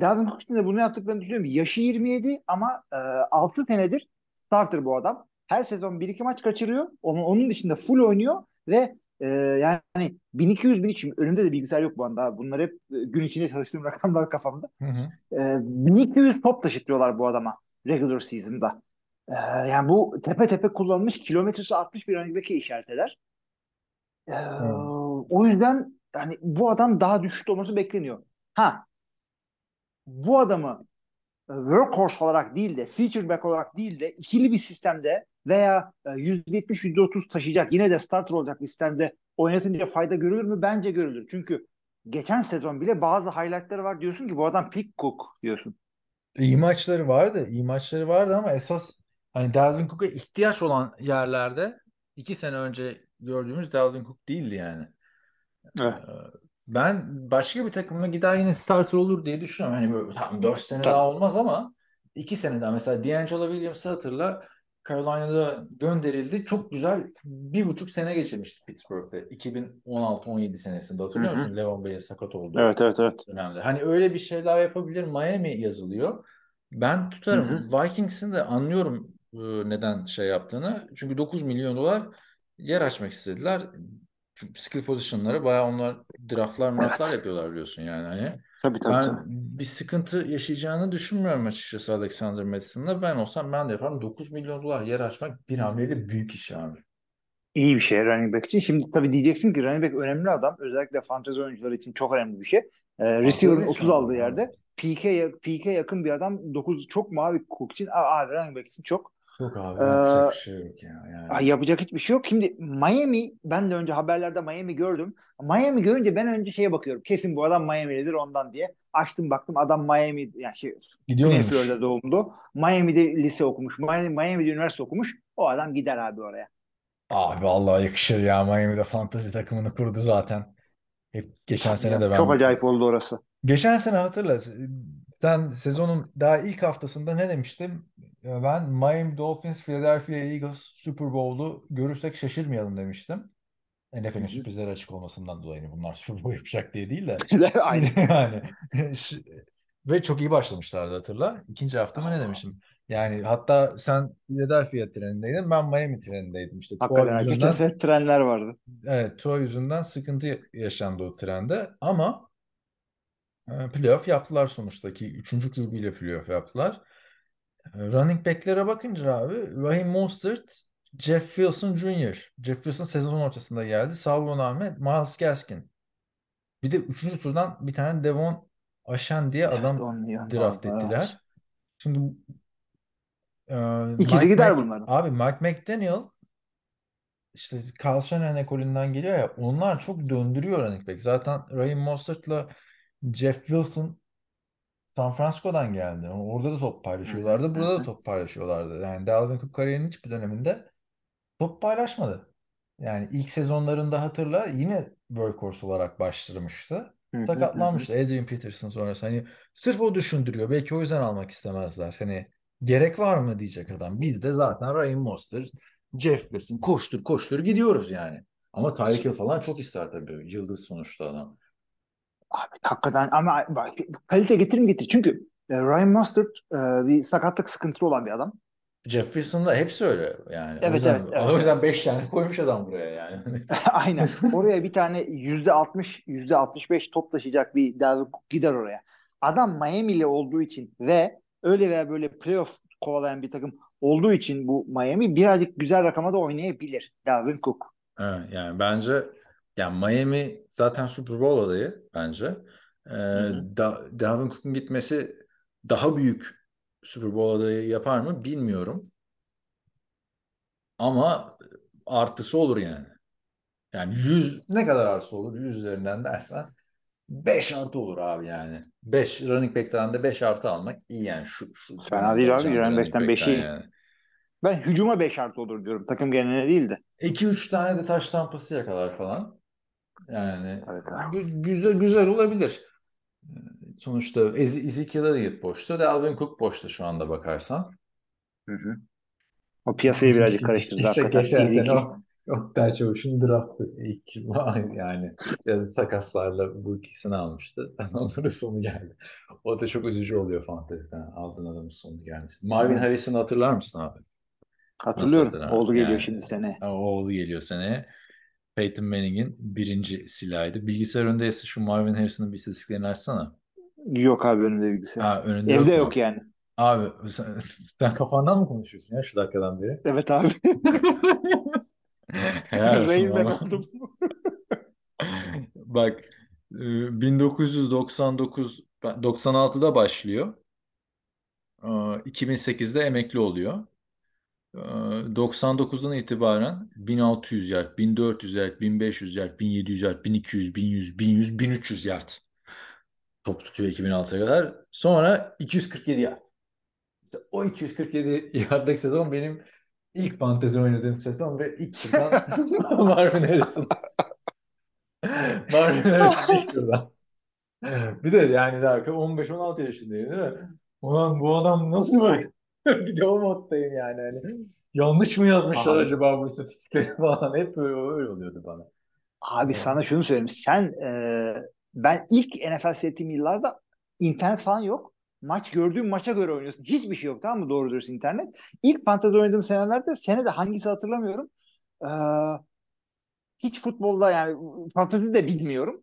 Dalvin Cook için de bunu yaptıklarını düşünüyorum. Yaşı 27 ama e, 6 senedir starter bu adam. Her sezon 1-2 maç kaçırıyor. Onun, onun dışında full oynuyor ve e, yani 1200 1300 önümde de bilgisayar yok bu anda. Bunlar hep e, gün içinde çalıştığım rakamlar kafamda. Hı hı. E, 1200 top taşıtıyorlar bu adama regular season'da. E, yani bu tepe tepe kullanılmış kilometresi 60 bir running back'e işaret eder. E, o yüzden yani bu adam daha düşük olması bekleniyor. Ha bu adamı e, workhorse olarak değil de feature back olarak değil de ikili bir sistemde veya e, %70 %30 taşıyacak yine de starter olacak bir sistemde oynatınca fayda görülür mü? Bence görülür. Çünkü geçen sezon bile bazı highlightları var diyorsun ki bu adam pick cook diyorsun. İyi maçları vardı. iyi maçları vardı ama esas hani Dalvin Cook'a ihtiyaç olan yerlerde iki sene önce gördüğümüz Dalvin Cook değildi yani. Evet. Ee, Ben başka bir takımla gider yine starter olur diye düşünüyorum. Hani böyle tam 4 sene Tabii. daha olmaz ama 2 sene daha. Mesela D'Angelo Williams'ı hatırla Carolina'da gönderildi. Çok güzel bir buçuk sene geçirmişti Pittsburgh'te. 2016-17 senesinde hatırlıyor musun? Levan Bey'in sakat olduğu Evet evet evet. dönemde. Hani öyle bir şeyler yapabilir. Miami yazılıyor. Ben tutarım. Hı Vikings'in de anlıyorum neden şey yaptığını. Çünkü 9 milyon dolar yer açmak istediler. Çünkü skill position'lara bayağı onlar draftlar draftlar Evet. yapıyorlar biliyorsun yani. Hani Tabii tabii ben tabii. bir sıkıntı yaşayacağını düşünmüyorum açıkçası Alexander Madison'la. Ben olsam ben de yaparım. 9 milyon dolar yer açmak bir hamleyle büyük iş abi. İyi bir şey running back için. Şimdi tabii diyeceksin ki running back önemli adam. Özellikle fantezi oyuncuları için çok önemli bir şey. Ee, receiver'ın Fantezi 30 için aldığı yerde peak'e peak'e yakın bir adam 9 çok abi Cook için? Abi running back için çok. Yok abi Ee, yapacak bir şey yok ya. Yani. Yapacak hiçbir şey yok. Şimdi Miami ben de önce haberlerde Miami gördüm. Miami görünce ben önce şeye bakıyorum. Kesin bu adam Miami'lidir ondan diye. Açtım baktım adam Miami yani şey, Gidiyor Güney doğumlu. Miami'de lise okumuş. Miami, Miami'de üniversite okumuş. O adam gider abi oraya. Abi vallahi yakışır ya. Miami'de fantasy takımını kurdu zaten. Hep geçen sene de ben Çok acayip oldu orası. Geçen sene hatırla sen sezonun daha ilk haftasında ne demiştim? Ya Ben Miami Dolphins, Philadelphia Eagles Super Bowl'u görürsek şaşırmayalım demiştim. NFL'in sürprizleri açık olmasından dolayı hani bunlar Super Bowl yapacak diye değil de. Aynen. Yani ve çok iyi başlamışlardı hatırla. İkinci hafta mı ne demiştim? Yani hatta sen Philadelphia trenинdeydin, ben Miami trenindeydim. İşte Hakikaten. Geçen yüzünden, sene trenler vardı. evet, Tua yüzünden sıkıntı yaşandı o trende ama e, playoff yaptılar sonuçta ki üçüncü ile playoff yaptılar. Running back'lere bakınca abi Raheem Mostert, Jeff Wilson Jr. Jeff Wilson sezon ortasında geldi. Salvon Ahmet, Miles Gaskin. Bir de üçüncü turdan bir tane Devon Aşan diye Evet, adam draft var, ettiler. Şimdi e, İkisi Mike gider Mc- bunların. Abi Mike McDaniel işte Carl Shanahan ekolünden geliyor ya onlar çok döndürüyor running back. Zaten Raheem Mostert'la Jeff Wilson San Francisco'dan geldi. Orada da top paylaşıyorlardı. Burada da top paylaşıyorlardı. Yani Dalvin Cook kariyerinin hiçbir döneminde top paylaşmadı. Yani ilk sezonlarında hatırla yine workhorse olarak başlamıştı. Sakatlanmıştı Adrian Peterson sonrası. Hani sırf o düşündürüyor. Belki o yüzden almak istemezler. Hani gerek var mı diyecek adam. Biz de zaten Raheem Mostert, Jeff Wilson koştur koştur gidiyoruz yani. Ama Tyreek Hill falan çok ister tabii. Yıldız sonuçta adam. Abi hakikaten ama bak, kalite getirim getir. Çünkü e, Ryan Mostert e, bir sakatlık sıkıntısı olan bir adam. Jeff Wilson da hepsi öyle yani. O Evet, yüzden, evet, o yüzden 5 tane koymuş adam buraya yani. Aynen. Oraya bir tane yüzde 60, yüzde 65 top taşıyacak bir Dalvin Cook gider oraya. Adam Miami'li olduğu için ve öyle veya böyle playoff kovalayan bir takım olduğu için bu Miami birazcık güzel rakama da oynayabilir Dalvin Cook. Evet, yani bence yani Miami zaten Super Bowl adayı bence. Ee, da, Dalvin Cook'un gitmesi daha büyük Super Bowl adayı yapar mı bilmiyorum. Ama artısı olur yani. Yani 100 ne kadar artısı olur? 100 üzerinden dersen 5 artı olur abi yani. 5 running back'ten de 5 artı almak iyi yani. Şu, şu Fena değil abi. Running back'ten back'ten beşi- yani. Ben hücuma 5 artı olur diyorum. Takım geneline değil de. 2-3 tane de taş tampası yakalar falan. Yani Evet gü- güzel güzel olabilir. Ee, Sonuçta Ez- Ezekiel Elliott boşta, Dalvin Cook boşta şu anda bakarsan. Hı hı. O piyasayı birazcık karıştırdı Geçen- hakikaten. Geçen sene o Oktay Çavuş'un draftı ilk yani ya takaslarla bu ikisini almıştı. Onların sonu geldi. O da çok üzücü oluyor fanteziden. Aldığın adamın sonu gelmiş. Marvin. Harrison'ı hatırlar mısın abi? Hatırlıyorum. Nasıl? Oğlu geliyor Yani- şimdi seneye. O oğlu geliyor seneye. Peyton Manning'in birinci silahıydı. Bilgisayar önündeyse şu Marvin Harrison'ın bir istatistiklerini açsana. Yok abi önünde bilgisayar. Ha, önünde Evde mu? yok yani. Abi sen, sen kafandan mı konuşuyorsun ya şu dakikadan beri? Evet abi. Helal olsun Rain Man ama. oldum. Bak e, 1999 96'da başlıyor. E, 2008'de emekli oluyor. E, 99'dan itibaren 1600 yard, 1400 yard, 1500 yard, 1700 yard, 1200, 1100, 1100, 1300 yard top tutuyor 2006'ya kadar. Sonra 247 yard. İşte o 247 yardlık sezon benim ilk fantezi oynadığım sezon ve ilk turdan Marvin Harrison. Marvin Harrison ilk turdan. Bir de yani daha 15-16 yaşındayım değil mi? Ulan bu adam nasıl böyle? bir de o moddayım yani. Hani yanlış mı yazmışlar Abi. acaba bu istatistikleri falan? Hep öyle, öyle oluyordu bana. Abi Evet. sana şunu söyleyeyim. Sen e, ben ilk NFL seyrettiğim yıllarda internet falan yok. Maç gördüğün maça göre oynuyorsun. Hiçbir şey yok tamam mı? Doğru dürüst internet. İlk fantezi oynadığım senelerde sene de hangisi hatırlamıyorum. E, hiç futbolda yani fantezi de bilmiyorum.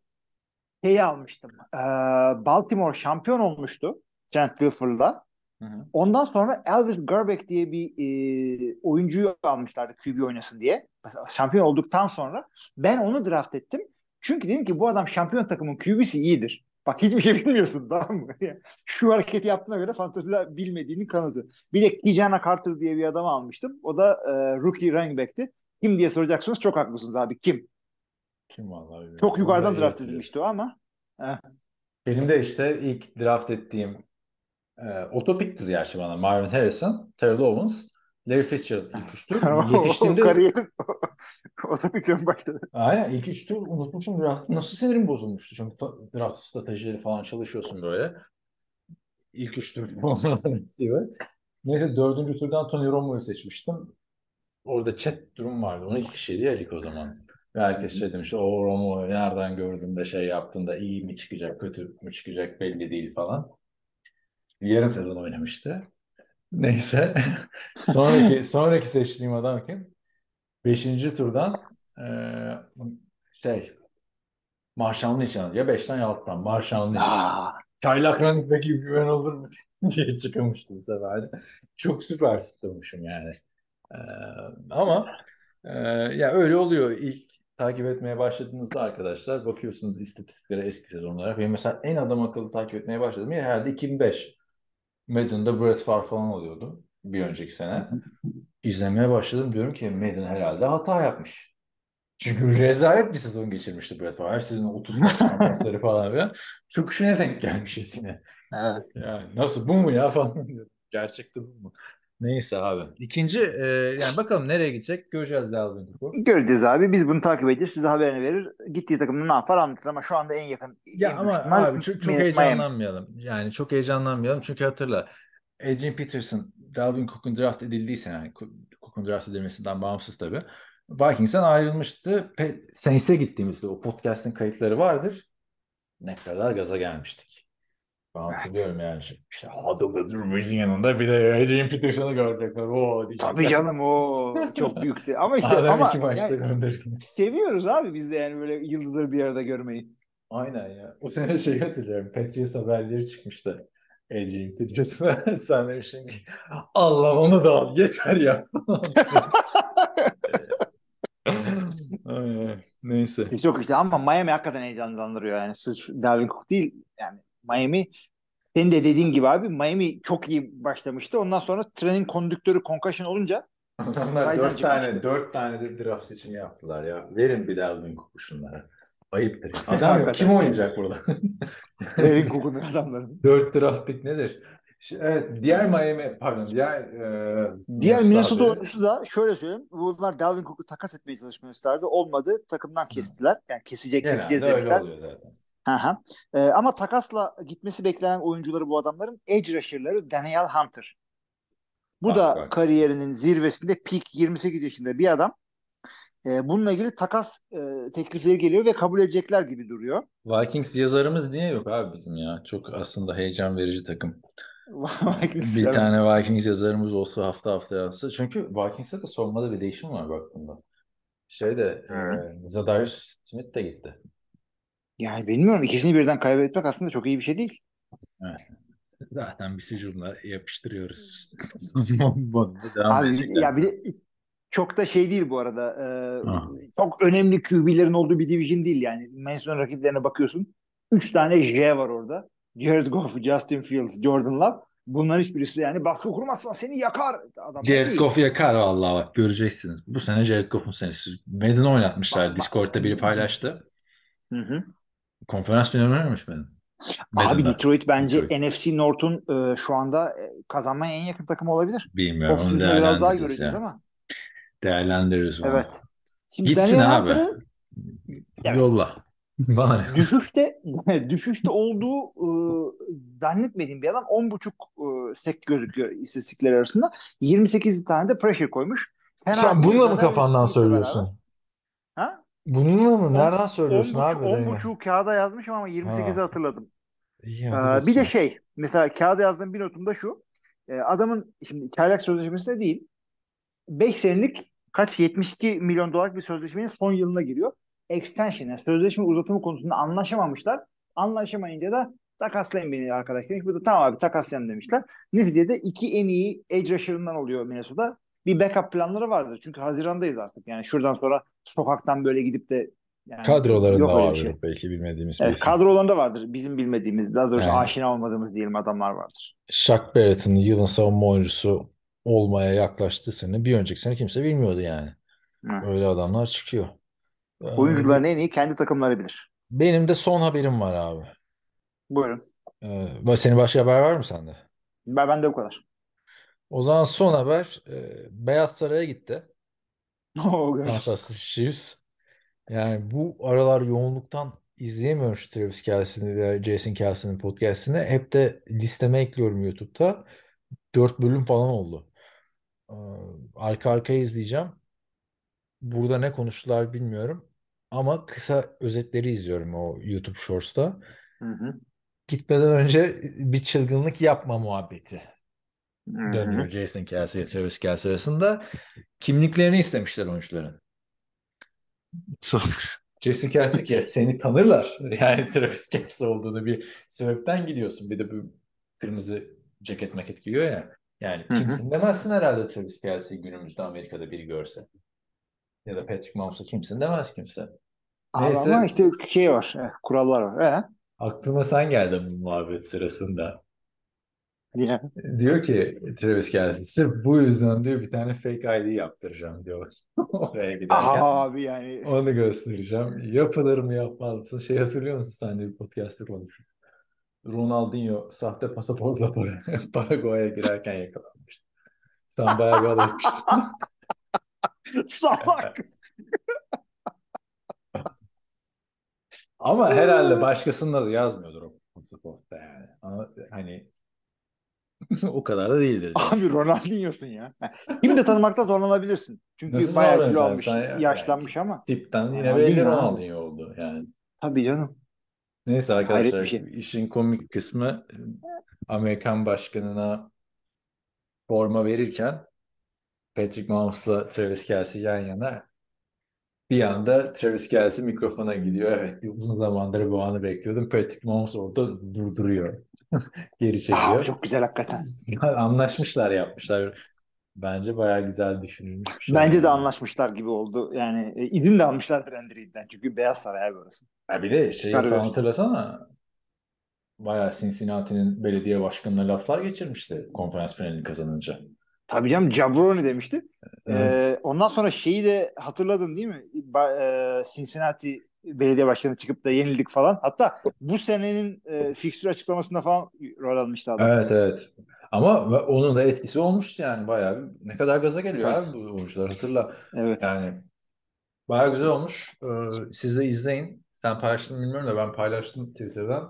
Şeyi almıştım. E, Baltimore şampiyon olmuştu. Trent Wilford'la. Hı hı. Ondan sonra Elvis Gerbeck diye bir e, oyuncuyu almışlardı QB oynasın diye. Şampiyon olduktan sonra ben onu draft ettim. Çünkü dedim ki bu adam şampiyon takımın QB'si iyidir. Bak hiçbir şey bilmiyorsun tamam mı? Şu hareketi yaptığına göre fantezide bilmediğinin kanıtı. Bir de Kijana Carter diye bir adamı almıştım. O da e, rookie running back'ti. Kim diye soracaksınız çok haklısınız abi. Kim? Kim vallahi. Çok yukarıdan draft edilmişti o ama. Benim de işte ilk draft ettiğim e, otopikti gerçi bana. Marvin Harrison, Terrell Owens, Larry Fitzgerald ilk üçtü. o Yetiştiğimde kariyerin otopik ön başladı. Aynen ilk üçtü unutmuşum draft. Nasıl sinirim bozulmuştu. Çünkü draft stratejileri falan çalışıyorsun böyle. İlk receiver. Neyse dördüncü turdan Tony Romo'yu seçmiştim. Orada chat durum vardı. 12 kişiydi ya lig o zaman. Ve herkes şey demiş, o Romo'yu nereden gördün de şey yaptın da iyi mi çıkacak, kötü mü çıkacak belli değil falan. Yarım sezon oynamıştı. Neyse. sonraki sonraki seçtiğim adam kim? Beşinci turdan eee şey Lynch yani. Ya beşten ya alttan Lynch. Aa, Çaylak running gibi güven olur mu diye çıkmıştı bu sefer. Çok süper tutturmuşum yani. Ee, ama e, ya öyle oluyor. İlk takip etmeye başladığınızda arkadaşlar bakıyorsunuz istatistiklere eski sezonlara. Benim mesela en adam akıllı takip etmeye başladım ya herhalde 2005. Madden'da Brett Favre falan oluyordu bir önceki sene. İzlemeye başladım diyorum ki Madden herhalde hata yapmış. Çünkü rezalet bir sezon geçirmişti Brett Favre. Her sezon 30 taştan pasları falan filan. Çok işine denk gelmişiz yine. evet. Yani nasıl bu mu ya falan diyorum. Gerçekte bu mu? Neyse abi. İkinci e, yani bakalım nereye gidecek göreceğiz Dalvin Cook'u. Göreceğiz abi. Biz bunu takip edeceğiz. Size haberini verir. Gittiği takımda ne yapar anlatır ama şu anda en yakın. Ya en ama ihtimal abi çok, çok heyecanlanmayalım. Yani çok heyecanlanmayalım çünkü hatırla Adrian Peterson Dalvin Cook'un draft edildiyse yani Cook'un draft edilmesinden bağımsız tabii. Vikings'ten ayrılmıştı. Pe Saints'e gittiğimizde o podcast'in kayıtları vardır. Ne kadar gaza gelmiştik. Ben hatırlıyorum yani. İşte Huddle'da Brees'in yanında bir de Adrian Peterson'ı görecekler. Oo. Tabii canım o çok büyüktü. Ama işte Adam ama iki maçta yani seviyoruz abi biz de yani böyle yıldızları bir arada görmeyi. Aynen ya. O sene şey hatırlıyorum. Patriots haberleri çıkmıştı. Adrian Peterson'a sen demiştin ki Allah onu da al yeter ya. Ay, ay. Neyse. Çok işte ama Miami hakikaten heyecanlandırıyor yani. Sırf Dalvin Cook değil yani Miami senin de dediğin gibi abi Miami çok iyi başlamıştı. Ondan sonra trenin kondüktörü concussion olunca Raydan dört tane, dört tane de draft seçimi yaptılar ya. Verin bir Dalvin Cook'u şunlara. Ayıptır. Adam yok. Kim oynayacak burada? Dalvin Cook'un adamların. Dört draft pick nedir? Evet, diğer Miami, pardon, diğer e, Diğer Minnesota oyuncusu da şöyle söyleyeyim. Bunlar Dalvin Cook'u takas etmeye gösterdi. Olmadı. Takımdan kestiler. Yani kesecek Genelde keseceğiz demişler. Hı hı. Ee, ama takasla gitmesi beklenen oyuncuları bu adamların edge rusher'ları Daniel Hunter. Bu Bak, da bak. kariyerinin zirvesinde peak 28 yaşında bir adam. Ee, bununla ilgili takas e, teklifleri geliyor ve kabul edecekler gibi duruyor. Vikings yazarımız niye yok abi bizim ya? Çok aslında heyecan verici takım. Vikings, Bir tane Vikings yazarımız olsa hafta hafta yazsa. Çünkü Vikings'te de savunmada bir değişim var baktığında. Şeyde e, Zadarius Smith de gitti. Yani bilmiyorum. ikisini birden kaybetmek aslında çok iyi bir şey değil. Zaten bir hücumla yapıştırıyoruz. Abi edecekler. ya bir de çok da şey değil bu arada. Ee, Ha. çok önemli QB'lerin olduğu bir division değil yani. Manson rakiplerine bakıyorsun. Üç tane J var orada. Jared Goff, Justin Fields, Jordan Love. Bunların hiçbirisi yani baskı kurmazsan seni yakar. Adamlar Jared. Goff yakar vallahi bak göreceksiniz. Bu sene Jared Goff'un senesi. Madden oynatmışlar. Bak, bak. Discord'da biri paylaştı. Hı hı. Konferans finali oynamış Madden. Abi. Detroit bence Detroit. NFC North'un e, şu anda e, kazanmaya en yakın takım olabilir. Bilmiyorum. Onu biraz daha göreceğiz ya. ama. Değerlendiririz onu. Evet. Şimdi Gitsin Daniel abi. Hunter'ı Evet. Yolla. Bana ne? düşüşte düşüşte olduğu e, zannetmediğim bir adam 10.5 e, sek gözüküyor istatistikler arasında. 28 tane de pressure koymuş. Fena Sen bununla mı kafandan Smith'le beraber. Bununla mı? Nereden söylüyorsun 10.5 abi? Daniel? 10.5 kağıda yazmışım ama 28'i Ha. hatırladım. İyi, Ee, bir de şey mesela kağıda yazdığım bir notumda şu. Ee, adamın şimdi çaylak sözleşmesi de değil. 5 senelik kaç 72 milyon dolarlık bir sözleşmenin son yılına giriyor. Extension yani sözleşme uzatımı konusunda anlaşamamışlar. Anlaşamayınca da takaslayın beni arkadaş demiş. Bu da tamam abi takaslayalım demişler. Neticede iki en iyi edge rusher'ından oluyor Minnesota. Bir backup planları vardır. Çünkü Haziran'dayız artık. Yani şuradan sonra sokaktan böyle gidip de Yani Kadrolarında vardır şey. belki bilmediğimiz bir Evet, isim. kadrolarında vardır. Bizim bilmediğimiz, daha doğrusu Yani. aşina olmadığımız diyelim adamlar vardır. Shaq Barrett'ın yılın savunma oyuncusu olmaya yaklaştığı sene bir önceki sene kimse bilmiyordu yani. Hı. Öyle adamlar çıkıyor. Ee, Oyuncuların en iyi kendi takımları bilir. Benim de son haberim var abi. Buyurun. Ee, senin başka haber var mı sende? Ben, ben de bu kadar. O zaman son haber e, Beyaz Saray'a gitti. Kansas City Chiefs. Yani bu aralar yoğunluktan izleyemiyorum şu Travis Kelce'ni ve Jason Kelce'nin podcast'ini. Hep de listeme ekliyorum YouTube'da. 4 bölüm falan oldu. Ee, Arka arkaya izleyeceğim. Burada ne konuştular bilmiyorum. Ama kısa özetleri izliyorum o YouTube Shorts'ta. Hı hı. Gitmeden önce bir çılgınlık yapma muhabbeti. Dönüyor Jason Kelce ile Travis Kelce arasında. Kimliklerini istemişler oyuncuların. Jason ki "Ya seni tanırlar. Yani Travis Kelce olduğunu bir sebepten gidiyorsun. Bir de bu kırmızı ceket maket giyiyor ya. Yani Hı hı. kimsin demezsin herhalde Travis Kelce'yi günümüzde Amerika'da biri görse. Ya da Patrick Mahomes'a kimsin demez kimse. Neyse. ama işte şey var, eh, kurallar var. Ee? Aklıma sen geldin bu muhabbet sırasında. Ya. Diyor ki Travis Kelce sırf bu yüzden diyor bir tane fake ID yaptıracağım diyor. Oraya giderken. Abi yani Onu göstereceğim. Yapılır mı yapmaz mısın? Şey hatırlıyor musun sen de bir podcast'te konuştuk. Ronaldinho sahte pasaportla para, Paraguay'a girerken yakalanmıştı. Sen bayağı bir alay etmiştin. salak. Ama herhalde başkasının da yazmıyordur o pasaportta yani. Ama hani o kadar da değildir. Abi Ronaldinho'sun ya. Şimdi de tanımakta zorlanabilirsin. Çünkü Nasıl bayağı kilo almış, ya? yaşlanmış ama. Tipten yine belli. Ronaldinho oldu yani. Tabii canım. Neyse arkadaşlar şey. işin komik kısmı Amerikan başkanına forma verirken Patrick Mahomes'la Travis Kelce yan yana bir anda Travis Kelce mikrofona gidiyor. Evet uzun zamandır bu anı bekliyordum. Patrick Mahomes orada durduruyor. Geri çekiyor. çok güzel hakikaten. Anlaşmışlar yapmışlar. Bence bayağı güzel düşünülmüş şey. Bence de anlaşmışlar gibi oldu. Yani e, izin de almışlar Brand Reed'den. Çünkü Beyaz Saray abi orası. Ha bir de şey falan hatırlasana. Bayağı Cincinnati'nin belediye başkanına laflar geçirmişti konferans finalini kazanınca. Tabii canım Jabroni demişti. Evet. Ee, ondan sonra şeyi de hatırladın değil mi? Ba- e, Cincinnati belediye başkanı çıkıp da yenildik falan. Hatta bu senenin e, fikstür açıklamasında falan rol almıştı adam. Evet evet. Ama onun da etkisi olmuştu yani bayağı. Ne kadar gaza geliyor Evet. abi bu oyuncular hatırla. Evet. Yani bayağı güzel olmuş. Ee, siz de izleyin. Sen paylaştın bilmiyorum da ben paylaştım Twitter'dan.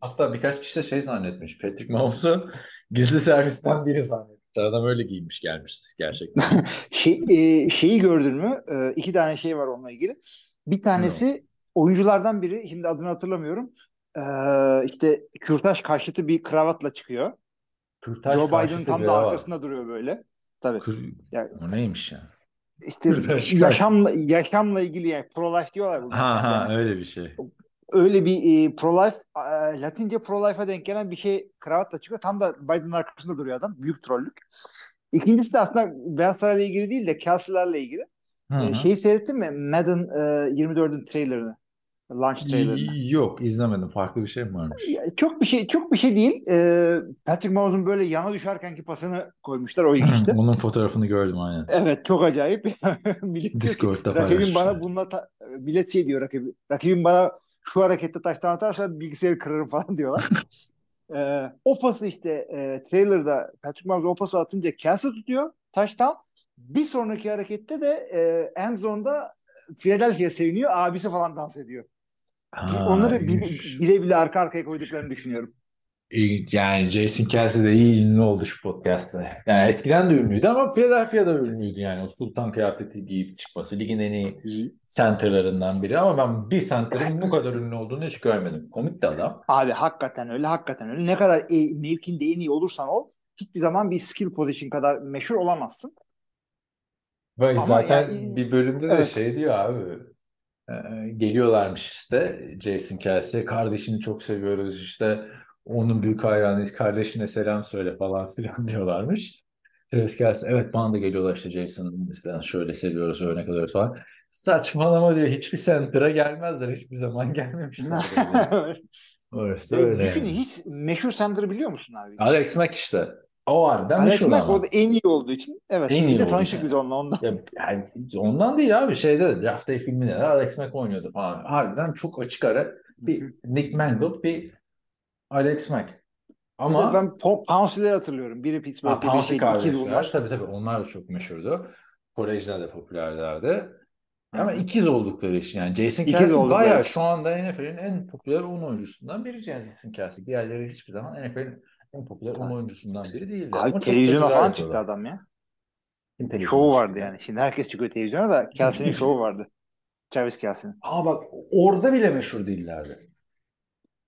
Hatta birkaç kişi de şey zannetmiş. Patrick Mahomes'u gizli servisten biri zannetmiş. Adam öyle giymiş gelmiş gerçekten. şey, e, şeyi gördün mü? E, iki tane şey var onunla ilgili. Bir tanesi oyunculardan biri, şimdi adını hatırlamıyorum. E, işte kürtaj karşıtı bir kravatla çıkıyor. Kürtaj Joe Biden tam da var. arkasında duruyor böyle. Tabii. Kür- Yani O neymiş ya? işte Kürtaj yaşamla yaşamla ilgili yani pro-life diyorlar bugün. Ha ha Yani öyle bir şey. Öyle bir e, pro-life, e, Latince pro-life'a denk gelen bir şey kravatla çıkıyor. Tam da Biden'ın arkasında duruyor adam. Büyük trollük. İkincisi de aslında Beyaz Saray'la ilgili değil de Kelsey'lerle ilgili. Hı E, hı. şeyi seyrettin mi? Madden e, 24'ün trailerını. Launch trailerını. Yok izlemedim. Farklı bir şey mi varmış? Çok bir şey çok bir şey değil. E, Patrick Mahomes'un böyle yana düşerkenki pasını koymuşlar. O ilginçti. Onun fotoğrafını gördüm aynen. Evet çok acayip. Millet diyor ki, Discord'da rakibim bana bununla ta- millet şey diyor rakibi. Rakibim bana şu harekette taştan atarsa bilgisayarı kırarım falan diyorlar. Ee, o pası işte e, trailer'da Patrick Mahomes o pası atınca Kelsey tutuyor taştan. Bir sonraki harekette de e, end zone'da Philadelphia seviniyor. Abisi falan dans ediyor. Ha, Onları bi- ilginç. bile bile arka arkaya koyduklarını düşünüyorum. Yani Jason Kelce de iyi ünlü oldu şu podcast'ta. Yani eskiden de ünlüydü ama Philadelphia'da ünlüydü yani. O sultan kıyafeti giyip çıkması. Ligin en iyi center'larından biri ama ben bir center'ın bu kadar ünlü olduğunu hiç görmedim. Komik de adam. Abi hakikaten öyle, hakikaten öyle. Ne kadar e, mevkinde en iyi olursan ol, hiçbir zaman bir skill position kadar meşhur olamazsın. Ve Ama zaten yani- bir bölümde de Evet. şey diyor abi. e, geliyorlarmış işte Jason Kelce. Kardeşini çok seviyoruz işte. Onun büyük hayranıyız. Kardeşine selam söyle falan filan diyorlarmış. Travis Kelce evet bana da geliyorlar işte Jason işte şöyle seviyoruz örnek alıyoruz falan. Saçmalama diyor hiçbir center'a gelmezler hiçbir zaman gelmemişler. Orası E, öyle. Düşün yani. hiç meşhur center'ı biliyor musun abi? Alex Mack işte. O harbiden Alex meşhur Mack orada en iyi olduğu için. Evet. En iyi de tanıştık için. biz onunla ondan. Ya, yani ondan değil abi şeyde de Draft Day filminde de Alex Mack oynuyordu falan. Harbiden çok açık ara bir Nick Mangold bir Alex Mack. Ama ben Pouncey'leri hatırlıyorum. Biri ha, Pittsburgh'te bir kardeşler ikiz bunlar. tabii tabii onlar da çok meşhurdu. Kolejler de popülerlerdi. Ama ikiz oldukları için yani Jason İkiz Kelce oldukları bayağı şu anda NFL'in en popüler 10 oyuncusundan biri Jason Kelce. Diğerleri hiçbir zaman NFL'in en popüler 10 oyuncusundan biri değildi. Abi Ama televizyona falan çıktı adam ya. Kim Şovu vardı yani. Şimdi herkes çıkıyor televizyona da Kelsey'nin şovu vardı. Travis Kelsey'nin. Aa bak orada bile meşhur değillerdi.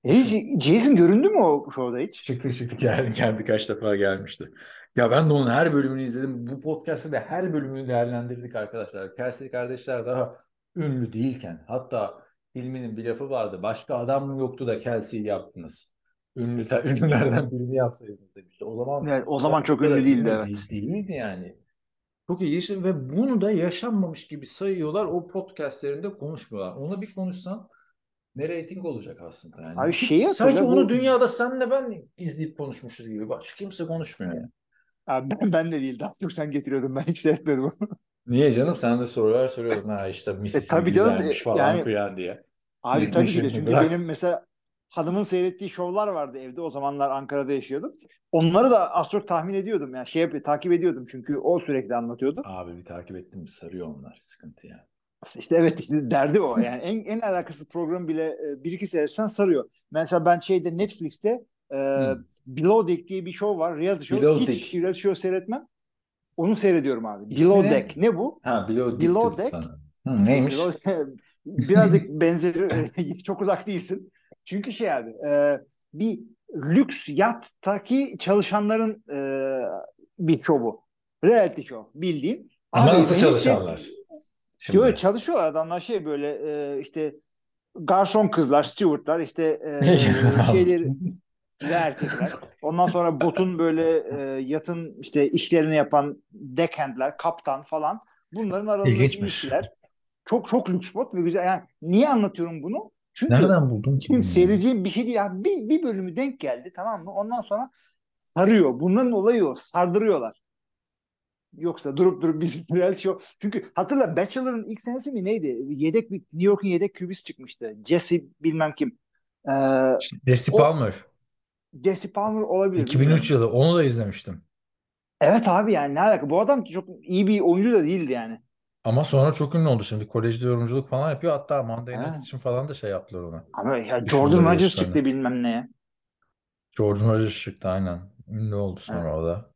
E Jason göründü mü o şovda hiç? Çıktı çıktı geldi, geldi birkaç defa gelmişti. Ya ben de onun her bölümünü izledim. Bu podcast'ta da her bölümünü değerlendirdik arkadaşlar. Kelsey kardeşler daha ünlü değilken hatta filminin bir lafı vardı. Başka adam yoktu da Kelsey'yi yaptınız? Ünlü, ünlülerden birini yapsaydınız demişti. O zaman Evet, o zaman çok ünlü değildi ünlü evet. değil- değildi yani. Çok ilginç ve bunu da yaşanmamış gibi sayıyorlar. O podcastlerinde konuşmuyorlar. Onu bir konuşsan ne reyting olacak aslında yani. Abi şeyi Sanki onu bu- dünyada senle ben izleyip konuşmuşuz gibi. Başka kimse konuşmuyor yani. Abi ben, ben de değil. Daha çok sen getiriyordun. Ben hiç seyretmedim. Niye canım? Sen de sorular soruyordun. Ha işte Mississippi tabii canım, güzelmiş e, falan yani- filan diye. Abi tabii ki de çünkü bırak. benim mesela hanımın seyrettiği şovlar vardı evde. O zamanlar Ankara'da yaşıyordum. Onları da az çok tahmin ediyordum. Yani şey yap- takip ediyordum çünkü o sürekli anlatıyordu. Abi bir takip ettim sarıyor onlar. Sıkıntı yani. İşte evet işte derdi o. Yani en, en alakasız program bile e, bir iki seyretsen sarıyor. Mesela ben şeyde Netflix'te e, Hmm. Below Deck diye bir show var. Reality show. Below Hiç Deck. reality show seyretmem. Onu seyrediyorum abi. İsmi Below ne? Deck. Ne bu? Ha Below, Below Deck sana. Hı, neymiş? Below- Birazcık benzeri. çok uzak değilsin. Çünkü şey abi e, bir lüks yattaki çalışanların e, bir şovu. Reality show bildiğin. Ama Abi nasıl hepsi- çalışanlar? Şimdi. Yo, çalışıyorlar adamlar şey böyle e, işte garson kızlar, stewardlar işte e, şeyleri ve erkekler. Ondan sonra botun böyle e, yatın işte işlerini yapan deckhandler, kaptan falan. Bunların arasındaki ilişkiler çok çok lüks bot ve güzel. Yani niye anlatıyorum bunu? Çünkü Nereden buldun ki? Seyredeceğim bir şey değil. Ya bir, bir bölümü denk geldi tamam mı? Ondan sonra sarıyor. Bunların olayı o. Sardırıyorlar. Yoksa durup durup biz reality show. Çünkü hatırla Bachelor'ın ilk senesi mi neydi? Yedek bir New York'un yedek kübist çıkmıştı. Jesse bilmem kim. Ee, Jesse O- Palmer. Jesse Palmer olabilir. 2003 yılı. Onu da izlemiştim. Evet abi yani ne alaka? Bu adam çok iyi bir oyuncu da değildi yani. Ama sonra çok ünlü oldu şimdi. Kolejde yorumculuk falan yapıyor. Hatta Monday. Night için falan da şey yaptılar ona. Ama ya Jordan Rodgers çıktı bilmem neye. George Rodgers çıktı aynen. Ünlü oldu sonra o da.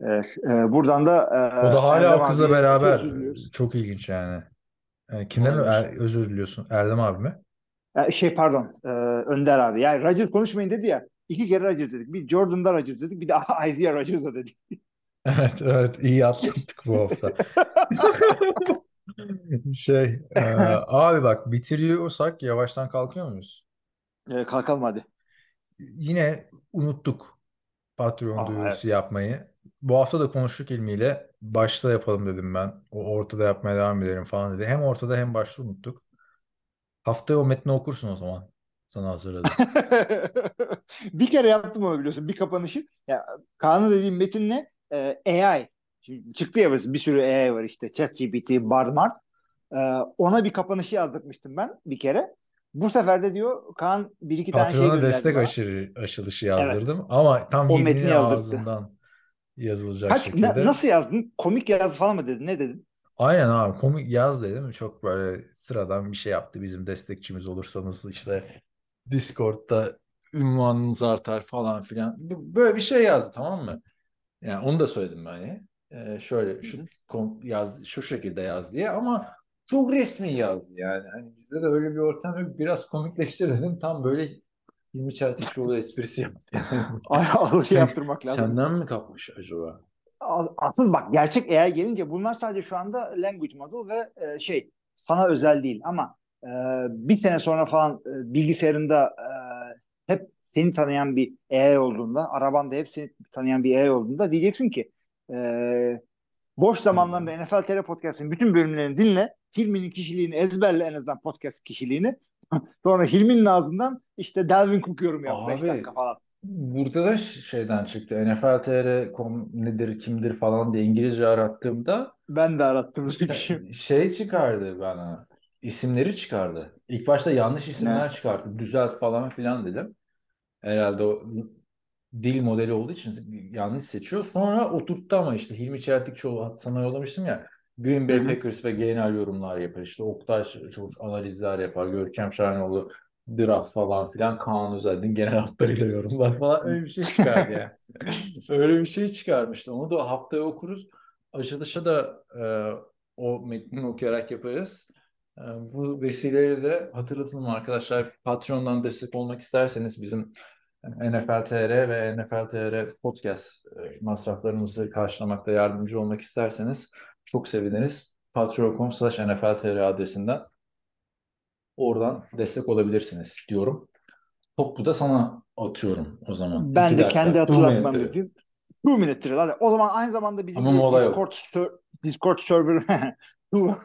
Evet, e, buradan da e, O da hala Erdem o kızla abiye beraber. özür diliyoruz. Çok ilginç yani. E, kimden Olabilir. er- özür diliyorsun? Erdem abi mi? E, şey pardon e, Önder abi. Yani Rodgers konuşmayın dedi ya. İki kere Rodgers dedik. Bir Jordan'da Rodgers dedik. Bir de Isaiah Rodgers'a dedik. Evet evet iyi atlattık bu hafta. Şey e, abi bak bitiriyorsak yavaştan kalkıyor muyuz? E, kalkalım hadi. Yine unuttuk Patreon Aa, duyurusu yapmayı. Bu hafta da konuştuk ilmiyle. Başta yapalım dedim ben. O ortada yapmaya devam edelim falan dedi. Hem ortada hem başta unuttuk. Haftaya o metni okursun o zaman. Sana hazırladım. bir kere yaptım onu biliyorsun. Bir kapanışı. Ya, Kaan'ın dediğim metin ne? E, AI. Şimdi çıktı ya bir sürü AI var işte. ChatGPT, Bardmart. E, ona bir kapanışı yazdırmıştım ben bir kere. Bu sefer de diyor Kaan bir iki tane şey gönderdi destek bana. aşırı, aşılışı yazdırdım. Ama tam O metni yazdırdı. ağzından yazılacak Kaç, şekilde. na- nasıl yazdın? Komik yaz falan mı dedin? Ne dedin? Aynen abi komik yaz dedim. Çok böyle sıradan bir şey yaptı. Bizim destekçimiz olursanız işte Discord'da ünvanınız artar falan filan. Böyle bir şey yazdı tamam mı? Yani onu da söyledim ben hani. Ee, şöyle şu yaz şu şekilde yaz diye ama çok resmi yazdı yani. Hani bizde de öyle bir ortam yok. Biraz komikleştir dedim. Tam böyle Hilmi Çeltikçioğlu esprisi yaptı. Sen- yaptırmak lazım. Senden mi kapmış acaba? As- Asıl bak gerçek AI gelince bunlar sadece şu anda language model ve e, şey sana özel değil ama e, bir sene sonra falan e, bilgisayarında e, hep seni tanıyan bir AI olduğunda, arabanda hep seni tanıyan bir AI olduğunda diyeceksin ki Ee, boş zamanlarında NFL TR Podcast'ın bütün bölümlerini dinle. Hilmi'nin kişiliğini ezberle en azından podcast kişiliğini. Sonra Hilmi'nin ağzından işte Delvin Cook yorum yap 5 Abi, dakika falan. Burada da şeyden çıktı. NFL.tr.com nedir, kimdir falan diye İngilizce arattığımda Ben de arattım. şey. şey çıkardı bana. İsimleri çıkardı. İlk başta yanlış isimler Ne? çıkarttı. Düzelt falan filan dedim. Herhalde o dil modeli olduğu için yanlış seçiyor. Sonra oturttu ama işte Hilmi Çeltikçoğlu sana yollamıştım ya. Green Bay Hı hı. Packers ve genel yorumlar yapar. İşte Oktay çok analizler yapar. Görkem Şahinoğlu draft falan filan. Kaan Özaydın genel hatlarıyla yorumlar falan. Öyle bir şey çıkardı yani. Öyle bir şey çıkarmıştı. Onu da haftaya okuruz. Açılışa da e, o metni okuyarak yaparız. E, bu vesileyle de hatırlatalım arkadaşlar. Patreon'dan destek olmak isterseniz bizim NFL TR ve NFL TR podcast e, masraflarımızı karşılamakta yardımcı olmak isterseniz çok seviniriz. Patreon.com slash NFL TR adresinden oradan destek olabilirsiniz diyorum. Topu da sana atıyorum o zaman. Ben İki de dakika. kendi minute. yapayım. Two minute drill. Hadi. O zaman aynı zamanda bizim Ama. Discord, ser- Discord server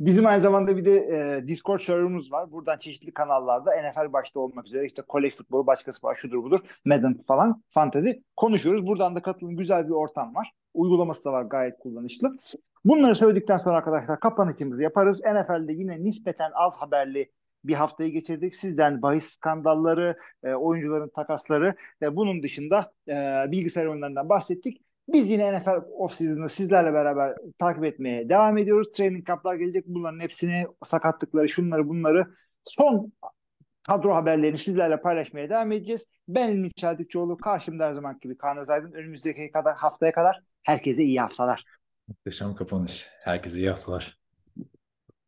Bizim aynı zamanda bir de e, Discord serverımız var. Buradan çeşitli kanallarda NFL başta olmak üzere işte kolej futbolu başkası var şudur budur Madden falan fantezi konuşuyoruz. Buradan da katılın güzel bir ortam var. Uygulaması da var gayet kullanışlı. Bunları söyledikten sonra arkadaşlar kapanışımızı yaparız. NFL'de yine nispeten az haberli bir haftayı geçirdik. Sizden bahis skandalları, e, oyuncuların takasları ve bunun dışında e, bilgisayar oyunlarından bahsettik. Biz yine NFL off-season'ı sizlerle beraber takip etmeye devam ediyoruz. Training camp'lar gelecek. Bunların hepsini, sakatlıkları, şunları bunları son kadro haberlerini sizlerle paylaşmaya devam edeceğiz. Ben İlmi Çeltikçoğlu. Karşımda her zaman gibi Kaan Özaydın. Önümüzdeki kadar, haftaya kadar herkese iyi haftalar. Muhteşem kapanış. Herkese iyi haftalar.